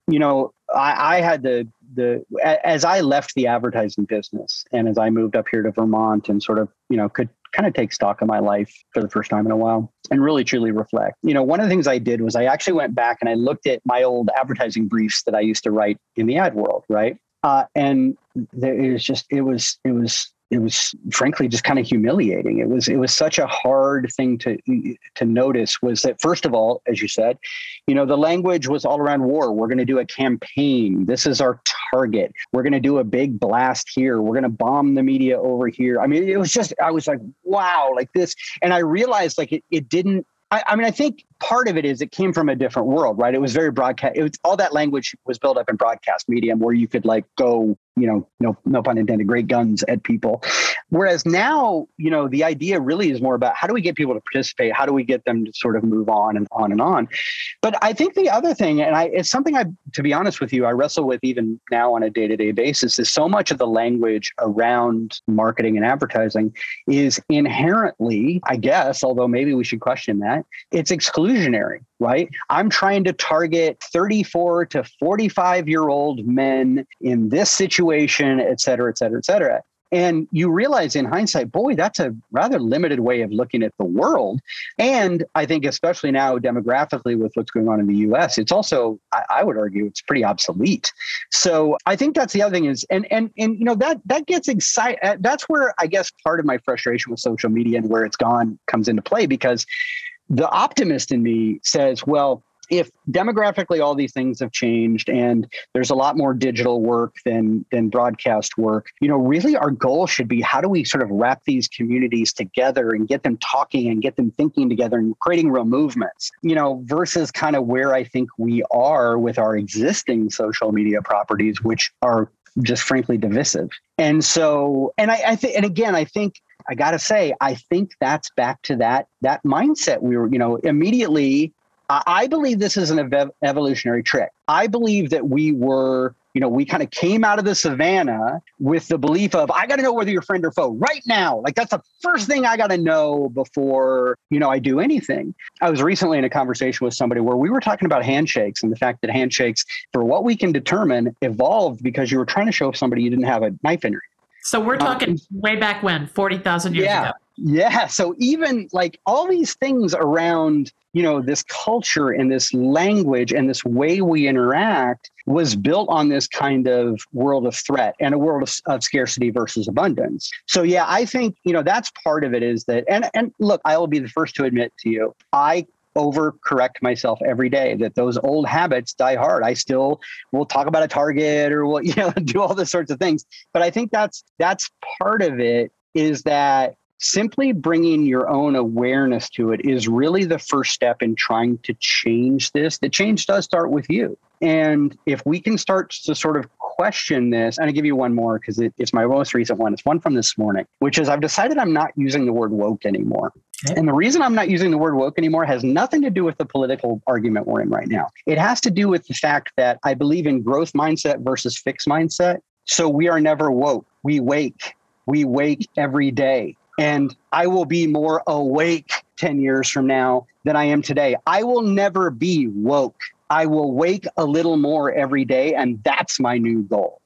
You know, I, I had the the as I left the advertising business and as I moved up here to Vermont and sort of you know could kind of take stock of my life for the first time in a while and really truly reflect. You know, one of the things I did was I actually went back and I looked at my old advertising briefs that I used to write in the ad world, right? Uh, and there, it was just it was it was it was frankly just kind of humiliating. It was it was such a hard thing to to notice was that first of all, as you said, you know, the language was all around war. We're going to do a campaign. This is our target. We're going to do a big blast here. We're going to bomb the media over here. I mean, it was just I was like, wow, like this. And I realized like it it didn't I, I, mean, I think part of it is it came from a different world, right? It was very broadcast. It was all that language was built up in broadcast medium where you could like go you know, no, no pun intended, great guns at people. Whereas now, you know, the idea really is more about how do we get people to participate? How do we get them to sort of move on and on and on? But I think the other thing, and I, it's something I, to be honest with you, I wrestle with even now on a day to day basis, is so much of the language around marketing and advertising is inherently, I guess, although maybe we should question that, it's exclusionary right? I'm trying to target 34 to 45 year old men in this situation, et cetera, et cetera, et cetera. And you realize in hindsight, boy, that's a rather limited way of looking at the world. And I think, especially now demographically with what's going on in the US, it's also, I, would argue, it's pretty obsolete. So I think that's the other thing is, and and and you know, that that gets excited. Uh, that's where I guess part of my frustration with social media and where it's gone comes into play because the optimist in me says, well, if demographically all these things have changed and there's a lot more digital work than than broadcast work you know really our goal should be how do we sort of wrap these communities together and get them talking and get them thinking together and creating real movements you know versus kind of where i think we are with our existing social media properties which are just frankly divisive. And so and i, I think and again i think I got to say, I think that's back to that that mindset. We were, you know, immediately. I believe this is an ev- evolutionary trick. I believe that we were, you know, we kind of came out of the savannah with the belief of I got to know whether you're friend or foe right now. Like that's the first thing I got to know before, you know, I do anything. I was recently in a conversation with somebody where we were talking about handshakes and the fact that handshakes, for what we can determine, evolved because you were trying to show somebody you didn't have a knife in your so we're talking um, way back when, 40,000 years yeah, ago. Yeah. So even like all these things around, you know, this culture and this language and this way we interact was built on this kind of world of threat and a world of, of scarcity versus abundance. So yeah, I think, you know, that's part of it is that and and look, I will be the first to admit to you, I overcorrect myself every day that those old habits die hard. I still will talk about a target or will, you know, do all the sorts of things. But I think that's that's part of it is that simply bringing your own awareness to it is really the first step in trying to change this. The change does start with you. And if we can start to sort of question this, and I'll give you one more because it, it's my most recent one. It's one from this morning, which is I've decided I'm not using the word woke anymore. Okay. And the reason I'm not using the word woke anymore has nothing to do with the political argument we're in right now. It has to do with the fact that I believe in growth mindset versus fixed mindset. So we are never woke. We wake. We wake every day. And I will be more awake 10 years from now than I am today. I will never be woke. I will wake a little more every day. And that's my new goal.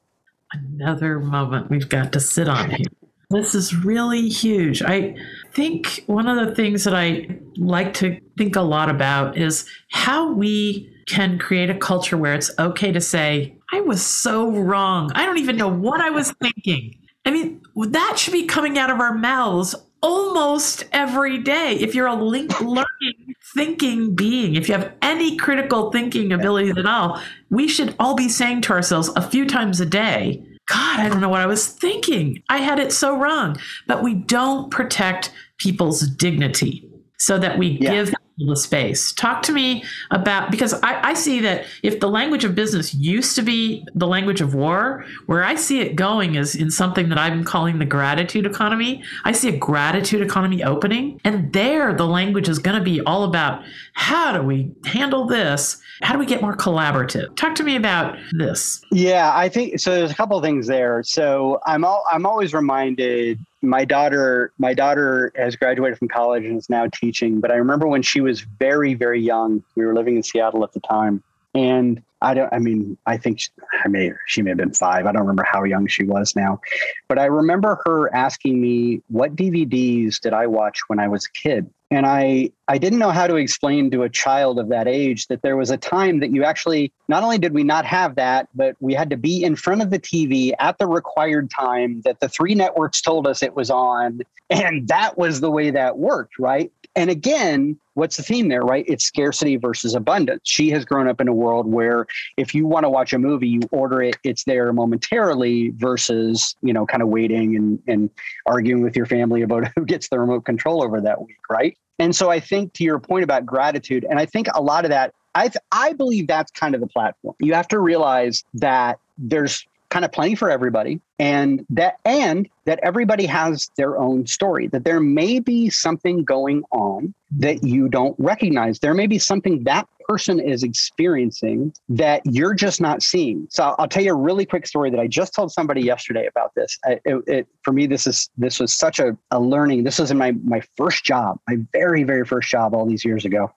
Another moment we've got to sit on here. This is really huge. I think one of the things that I like to think a lot about is how we can create a culture where it's okay to say, I was so wrong. I don't even know what I was thinking. I mean, that should be coming out of our mouths almost every day. If you're a link learning, thinking being, if you have any critical thinking abilities at all, we should all be saying to ourselves a few times a day, God, I don't know what I was thinking. I had it so wrong. But we don't protect people's dignity so that we yeah. give the space. Talk to me about because I, I, see that if the language of business used to be the language of war, where I see it going is in something that I'm calling the gratitude economy. I see a gratitude economy opening, and there the language is going to be all about how do we handle this? How do we get more collaborative? Talk to me about this. Yeah, I think so. There's a couple things there. So I'm all, I'm always reminded my daughter my daughter has graduated from college and is now teaching but i remember when she was very very young we were living in seattle at the time and I don't. I mean, I think she, I may she may have been five. I don't remember how young she was now, but I remember her asking me what DVDs did I watch when I was a kid, and I I didn't know how to explain to a child of that age that there was a time that you actually not only did we not have that, but we had to be in front of the TV at the required time that the three networks told us it was on, and that was the way that worked, right? And again, what's the theme there, right? It's scarcity versus abundance. She has grown up in a world where if you want to watch a movie, you order it, it's there momentarily versus, you know, kind of waiting and, and arguing with your family about who gets the remote control over that week, right? And so I think to your point about gratitude, and I think a lot of that, I, th- I believe that's kind of the platform. You have to realize that there's kind of plenty for everybody and that and that everybody has their own story that there may be something going on that you don't recognize. There may be something that person is experiencing that you're just not seeing. So i'll tell you a really quick story that i just told somebody yesterday about this. It, it, for me this is this was such a, a learning. This was in my my first job my very very first job all these years ago.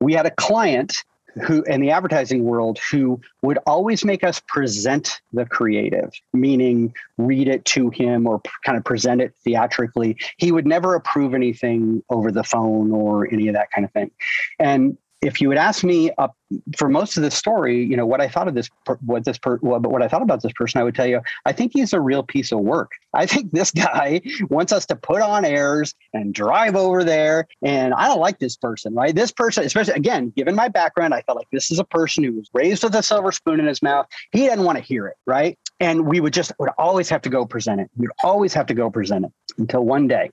We had a client who in the advertising world who would always make us present the creative meaning read it to him or kind of present it theatrically. He would never approve anything over the phone or any of that kind of thing. And if you would ask me up for most of the story, you know what I thought of this, what this, per, what, what I thought about this person, I would tell you, I think he's a real piece of work. I think this guy wants us to put on airs and drive over there, and I don't like this person, right? This person, especially again, given my background, I felt like this is a person who was raised with a silver spoon in his mouth. He didn't want to hear it, right? And we would just would always have to go present it. We'd always have to go present it until one day.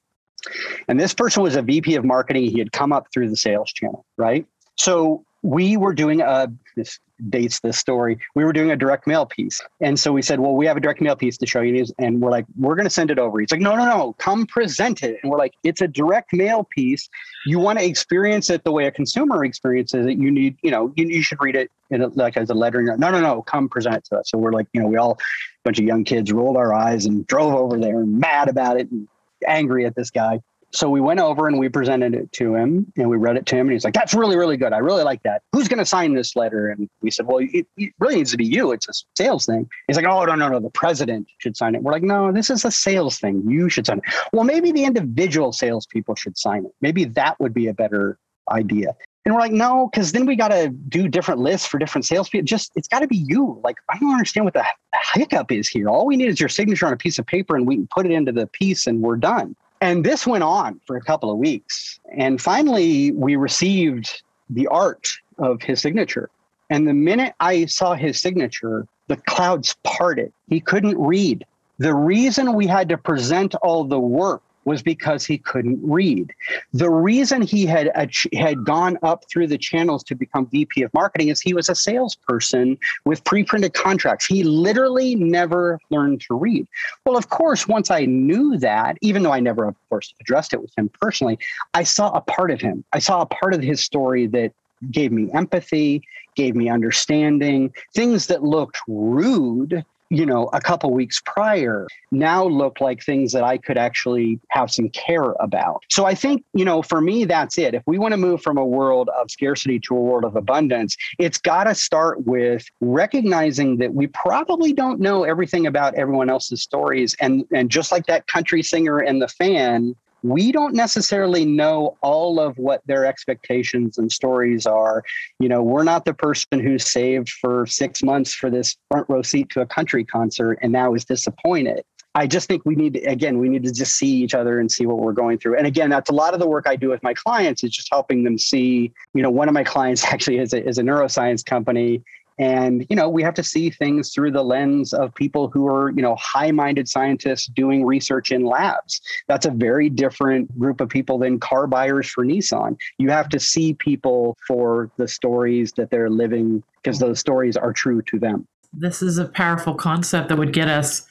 And this person was a VP of marketing. He had come up through the sales channel, right? So we were doing a this dates this story. We were doing a direct mail piece, and so we said, "Well, we have a direct mail piece to show you," and we're like, "We're going to send it over." He's like, "No, no, no, come present it." And we're like, "It's a direct mail piece. You want to experience it the way a consumer experiences it. You need, you know, you, you should read it in a, like as a letter." No, no, no, come present it to us. So we're like, you know, we all a bunch of young kids rolled our eyes and drove over there and mad about it and angry at this guy. So we went over and we presented it to him and we read it to him and he's like, that's really, really good. I really like that. Who's going to sign this letter? And we said, well, it, it, really needs to be you. It's a sales thing. He's like, oh, no, no, no. The president should sign it. We're like, no, this is a sales thing. You should sign it. Well, maybe the individual salespeople should sign it. Maybe that would be a better idea. And we're like, no, because then we got to do different lists for different salespeople. Just, it's got to be you. Like, I don't understand what the hiccup is here. All we need is your signature on a piece of paper and we can put it into the piece and we're done. And this went on for a couple of weeks. And finally, we received the art of his signature. And the minute I saw his signature, the clouds parted. He couldn't read. The reason we had to present all the work was because he couldn't read. The reason he had uh, had gone up through the channels to become VP of marketing is he was a salesperson with pre-printed contracts. He literally never learned to read. Well, of course, once I knew that, even though I never, of course, addressed it with him personally, I saw a part of him. I saw a part of his story that gave me empathy, gave me understanding, things that looked rude you know, a couple weeks prior now look like things that I could actually have some care about. So I think, you know, for me, that's it. If we want to move from a world of scarcity to a world of abundance, it's got to start with recognizing that we probably don't know everything about everyone else's stories. And, and just like that country singer and the fan, we don't necessarily know all of what their expectations and stories are. You know, we're not the person who saved for six months for this front row seat to a country concert and now is disappointed. I just think we need to, again, we need to just see each other and see what we're going through. And again, that's a lot of the work I do with my clients is just helping them see, you know, one of my clients actually is a, is a neuroscience company and, you know, we have to see things through the lens of people who are, you know, high minded scientists doing research in labs. That's a very different group of people than car buyers for Nissan. You have to see people for the stories that they're living because those stories are true to them. This is a powerful concept that would get us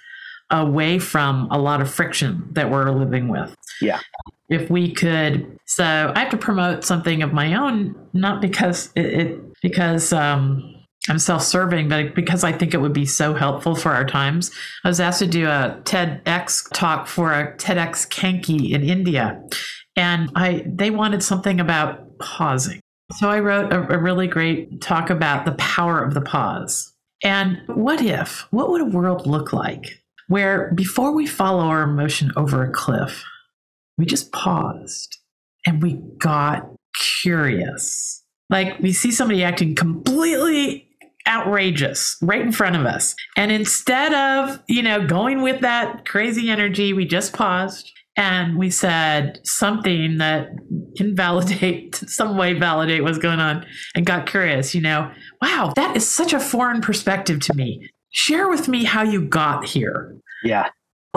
away from a lot of friction that we're living with. Yeah. If we could, so I have to promote something of my own, not because it, it because um, I'm self-serving, but because I think it would be so helpful for our times, I was asked to do a TEDx talk for a TEDx Kanki in India, and I they wanted something about pausing. So I wrote a, a really great talk about the power of the pause. And what if, what would a world look like where before we follow our emotion over a cliff, we just paused and we got curious? Like we see somebody acting completely outrageous right in front of us. And instead of, you know, going with that crazy energy, we just paused and we said something that can validate some way validate what's going on and got curious you know wow that is such a foreign perspective to me. Share with me how you got here. Yeah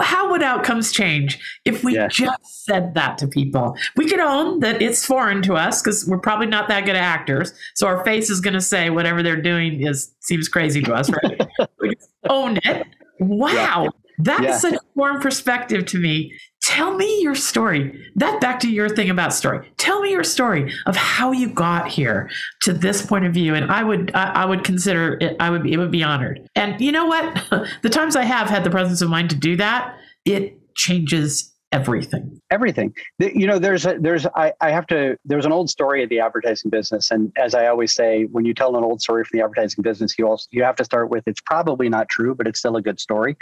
how would outcomes change if we yeah. just said that to people? We could own that it's foreign to us because we're probably not that good at actors. So our face is going to say whatever they're doing is seems crazy to us, right? we own it. Wow. Yeah. That's yeah. such a foreign perspective to me. Tell me your story. That back to your thing about story. Tell me your story of how you got here to this point of view, and I would I, I would consider it. I would be it would be honored. And you know what? the times I have had the presence of mind to do that, it changes everything everything. You know there's a there's I, I have to there's an old story of the advertising business. And as i always say when you tell an old story from the advertising business you also you have to start with it's probably not true but it's still a good story.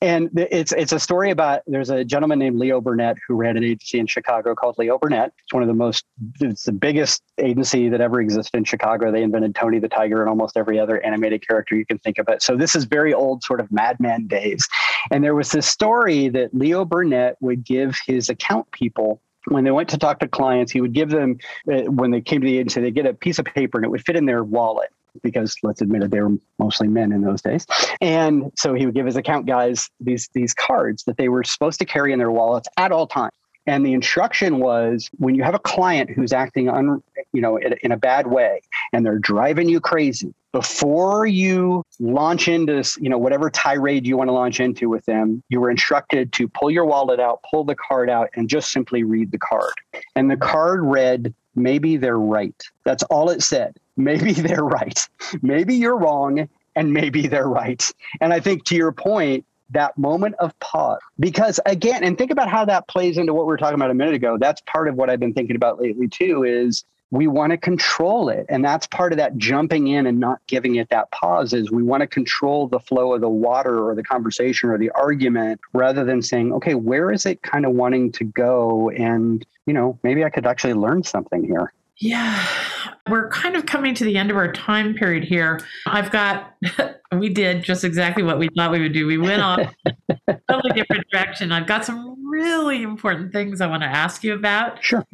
And it's it's a story about there's a gentleman named leo burnett who ran an agency in chicago called leo burnett. It's one of the most it's the biggest agency that ever existed in chicago. They invented tony the tiger and almost every other animated character you can think of it. So this is very old sort of madman days. And there was this story that leo burnett would give his account people when they went to talk to clients, he would give them, uh, when they came to the agency, they'd get a piece of paper and it would fit in their wallet because let's admit it, they were mostly men in those days. And so he would give his account guys these, these cards that they were supposed to carry in their wallets at all times. And the instruction was when you have a client who's acting un, you know, in, in a bad way and they're driving you crazy, before you launch into you know whatever tirade you want to launch into with them you were instructed to pull your wallet out pull the card out and just simply read the card. And the card read maybe they're right. That's all it said. Maybe they're right. Maybe you're wrong and maybe they're right. And i think to your point that moment of pause because again and think about how that plays into what we were talking about a minute ago. That's part of what i've been thinking about lately too is we want to control it. And that's part of that jumping in and not giving it that pause is we want to control the flow of the water or the conversation or the argument rather than saying okay where is it kind of wanting to go? And you know maybe i could actually learn something here yeah we're kind of coming to the end of our time period here i've got we did just exactly what we thought we would do we went off totally different direction i've got some really important things I want to ask you about. Sure.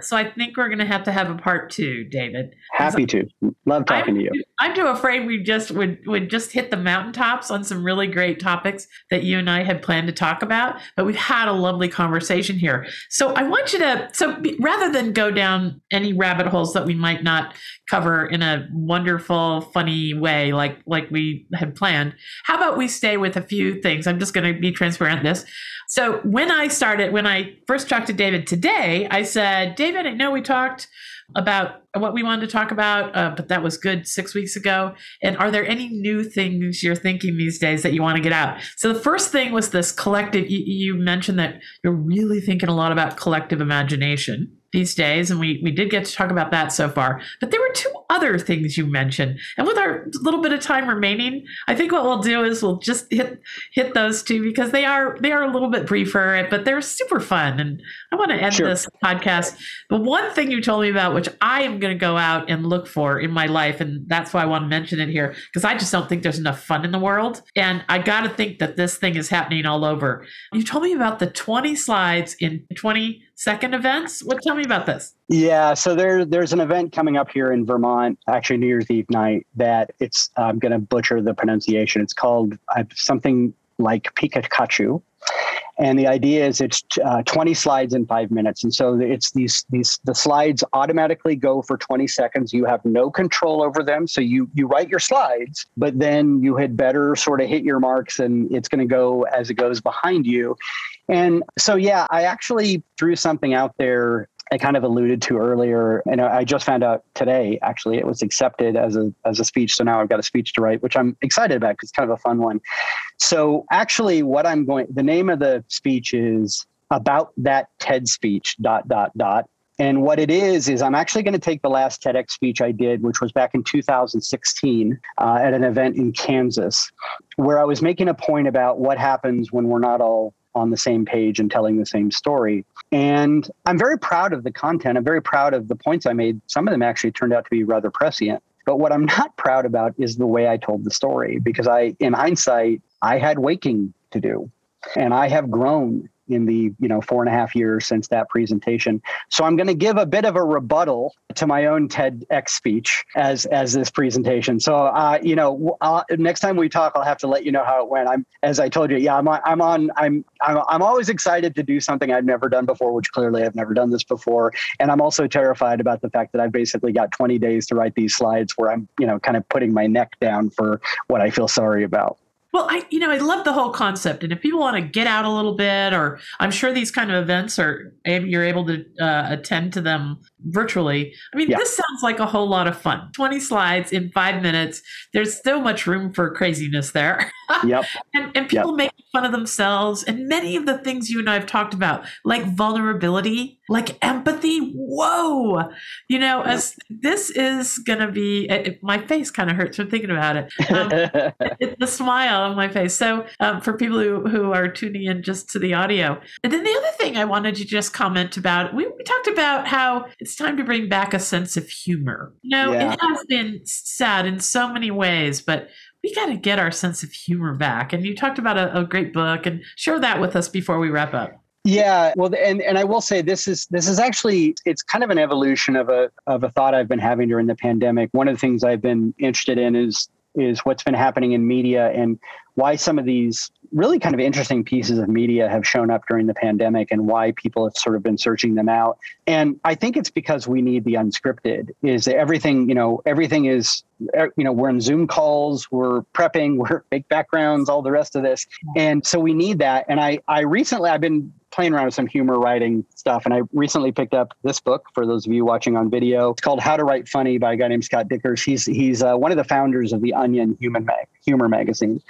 So I think we're going to have to have a part two, David. Happy to. Love talking I'm, to you. I'm too afraid we just would would just hit the mountaintops on some really great topics that you and I had planned to talk about. But we've had a lovely conversation here. So I want you to. So rather than go down any rabbit holes that we might not cover in a wonderful, funny way, like like we had planned, how about we stay with a few things? I'm just going to be transparent. This. So when I started, when I first talked to David today, I said, David, I know we talked about what we wanted to talk about, uh, but that was good six weeks ago. And are there any new things you're thinking these days that you want to get out? So the first thing was this collective. You, you mentioned that you're really thinking a lot about collective imagination these days, and we we did get to talk about that so far. But there were two other things you mentioned, and with our little bit of time remaining, I think what we'll do is we'll just hit hit those two because they are they are a little bit briefer, but they're super fun, and I want to end sure. this podcast. The one thing you told me about, which I am going to go out and look for in my life, and that's why I want to mention it here because I just don't think there's enough fun in the world, and I got to think that this thing is happening all over. You told me about the 20 slides in 20 second events. What tell me about this? Yeah, so there there's an event coming up here in Vermont, actually New Year's Eve night. That it's I'm going to butcher the pronunciation. It's called uh, something like Pikachu, and the idea is it's uh, 20 slides in five minutes and so it's these these the slides automatically go for 20 seconds you have no control over them so you you write your slides but then you had better sort of hit your marks and it's going to go as it goes behind you and so yeah i actually threw something out there I kind of alluded to earlier, and I just found out today. Actually, it was accepted as a as a speech. So now I've got a speech to write, which I'm excited about because it's kind of a fun one. So actually, what I'm going, the name of the speech is about that TED speech. Dot dot dot. And what it is, is I'm actually going to take the last TEDx speech I did, which was back in 2016 uh, at an event in Kansas, where I was making a point about what happens when we're not all on the same page and telling the same story. And I'm very proud of the content. I'm very proud of the points I made. Some of them actually turned out to be rather prescient. But what I'm not proud about is the way I told the story because I, in hindsight, I had waking to do and I have grown in the you know four and a half years since that presentation. So I'm going to give a bit of a rebuttal to my own TEDx speech as as this presentation. So uh, you know uh, next time we talk, I'll have to let you know how it went. I'm as I told you, yeah, I'm on, I'm on I'm I'm I'm always excited to do something I've never done before, which clearly I've never done this before, and I'm also terrified about the fact that I've basically got 20 days to write these slides where I'm you know kind of putting my neck down for what I feel sorry about. Well, I you know I love the whole concept, and if people want to get out a little bit, or I'm sure these kind of events are you're able to uh, attend to them virtually. I mean, yeah. this sounds like a whole lot of fun. 20 slides in five minutes. There's so much room for craziness there. Yep. and, and people yep. making fun of themselves, and many of the things you and I have talked about, like vulnerability, like empathy. Whoa, you know, yep. as this is gonna be, it, my face kind of hurts from thinking about it. Um, it, the smile on my face. So um, for people who who are tuning in just to the audio, and then the other thing I wanted to just comment about, we, we talked about how it's it's time to bring back a sense of humor. You know, yeah. it has been sad in so many ways, but we got to get our sense of humor back. And you talked about a, a great book, and share that with us before we wrap up. Yeah, well, and and I will say this is this is actually it's kind of an evolution of a of a thought I've been having during the pandemic. One of the things I've been interested in is is what's been happening in media and why some of these really kind of interesting pieces of media have shown up during the pandemic and why people have sort of been searching them out. And I think it's because we need the unscripted. Is everything, you know, everything is er, you know, we're in Zoom calls, we're prepping, we're fake backgrounds, all the rest of this. And so we need that. And I I recently I've been playing around with some humor writing stuff. And I recently picked up this book for those of you watching on video. It's called How to Write Funny by a guy named Scott Dikkers. He's he's uh, one of the founders of the Onion Human Mag, Humor magazine.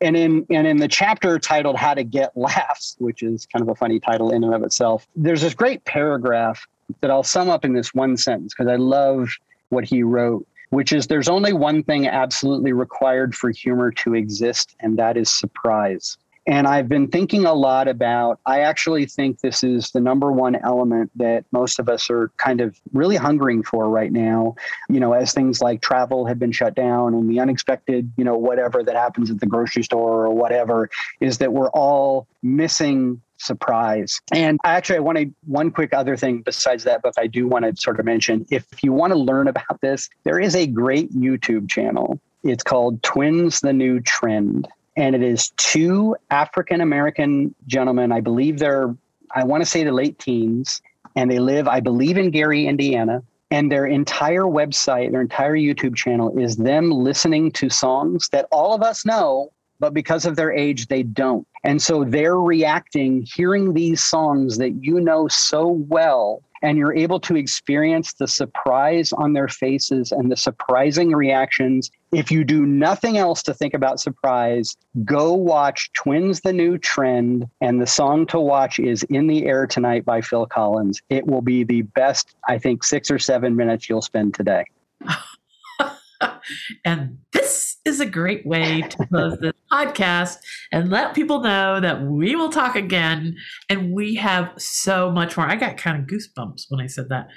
And in and in the chapter titled How to Get Laughs, which is kind of a funny title in and of itself, there's this great paragraph that I'll sum up in this one sentence because I love what he wrote which is there's only one thing absolutely required for humor to exist, and that is surprise. And I've been thinking a lot about, I actually think this is the number one element that most of us are kind of really hungering for right now. You know, as things like travel have been shut down and the unexpected, you know, whatever that happens at the grocery store or whatever, is that we're all missing surprise. And actually, I wanted one quick other thing besides that book I do want to sort of mention. If you want to learn about this, there is a great YouTube channel. It's called Twins the New Trend and it is two African American gentlemen. I believe they're, I want to say the late teens, and they live, I believe, in Gary, Indiana. And their entire website, their entire YouTube channel is them listening to songs that all of us know, but because of their age, they don't. And so they're reacting, hearing these songs that you know so well and you're able to experience the surprise on their faces and the surprising reactions. If you do nothing else to think about surprise, go watch Twins the New Trend. And the song to watch is In the Air Tonight by Phil Collins. It will be the best, I think, six or seven minutes you'll spend today. and this is a great way to close this podcast and let people know that we will talk again. And we have so much more. I got kind of goosebumps when I said that.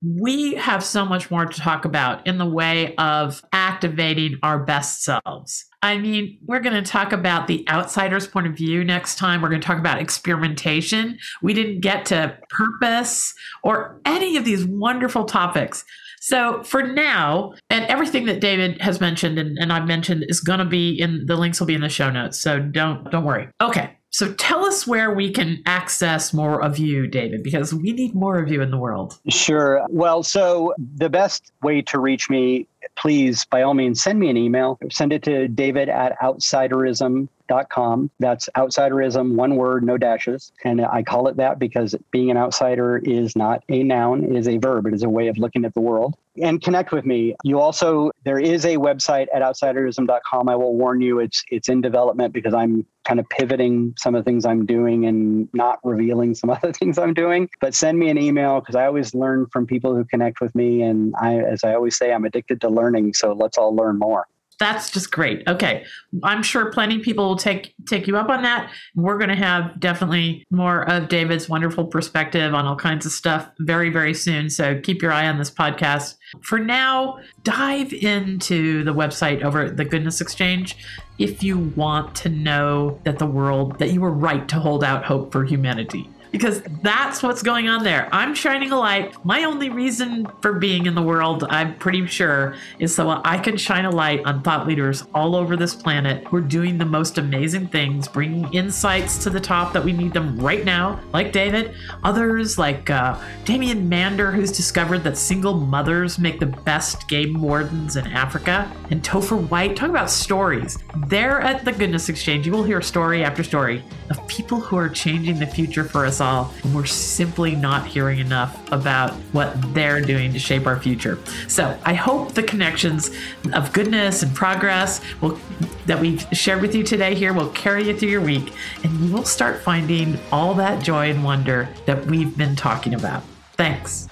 We have so much more to talk about in the way of activating our best selves. I mean, we're going to talk about the outsider's point of view next time. We're going to talk about experimentation. We didn't get to purpose or any of these wonderful topics. So for now, and everything that David has mentioned and, and I've mentioned is going to be in the links will be in the show notes. So don't don't worry. Okay. So tell us where we can access more of you, David, because we need more of you in the world. Sure. Well, so the best way to reach me, please, by all means, send me an email. Send it to david at outsiderism.com. That's outsiderism, one word, no dashes. And I call it that because being an outsider is not a noun, it is a verb. It is a way of looking at the world. And connect with me. You also, there is a website at outsiderism.com. I will warn you, it's it's in development because I'm kind of pivoting some of the things I'm doing and not revealing some other things I'm doing. But send me an email because I always learn from people who connect with me. And I, as I always say, I'm addicted to learning. So let's all learn more that's just great. Okay, I'm sure plenty of people will take take you up on that. We're going to have definitely more of David's wonderful perspective on all kinds of stuff very very soon. So keep your eye on this podcast. For now, dive into the website over at the Goodness Exchange if you want to know that the world that you were right to hold out hope for humanity because that's what's going on there. I'm shining a light. My only reason for being in the world, I'm pretty sure, is so I can shine a light on thought leaders all over this planet who are doing the most amazing things, bringing insights to the top that we need them right now, like David. Others, like uh, Damien Mander, who's discovered that single mothers make the best game wardens in Africa, and Topher White. Talk about stories. There at the Goodness Exchange, you will hear story after story of people who are changing the future for us all. And we're simply not hearing enough about what they're doing to shape our future. So I hope the connections of goodness and progress will, that we've shared with you today here will carry you through your week and you will start finding all that joy and wonder that we've been talking about. Thanks.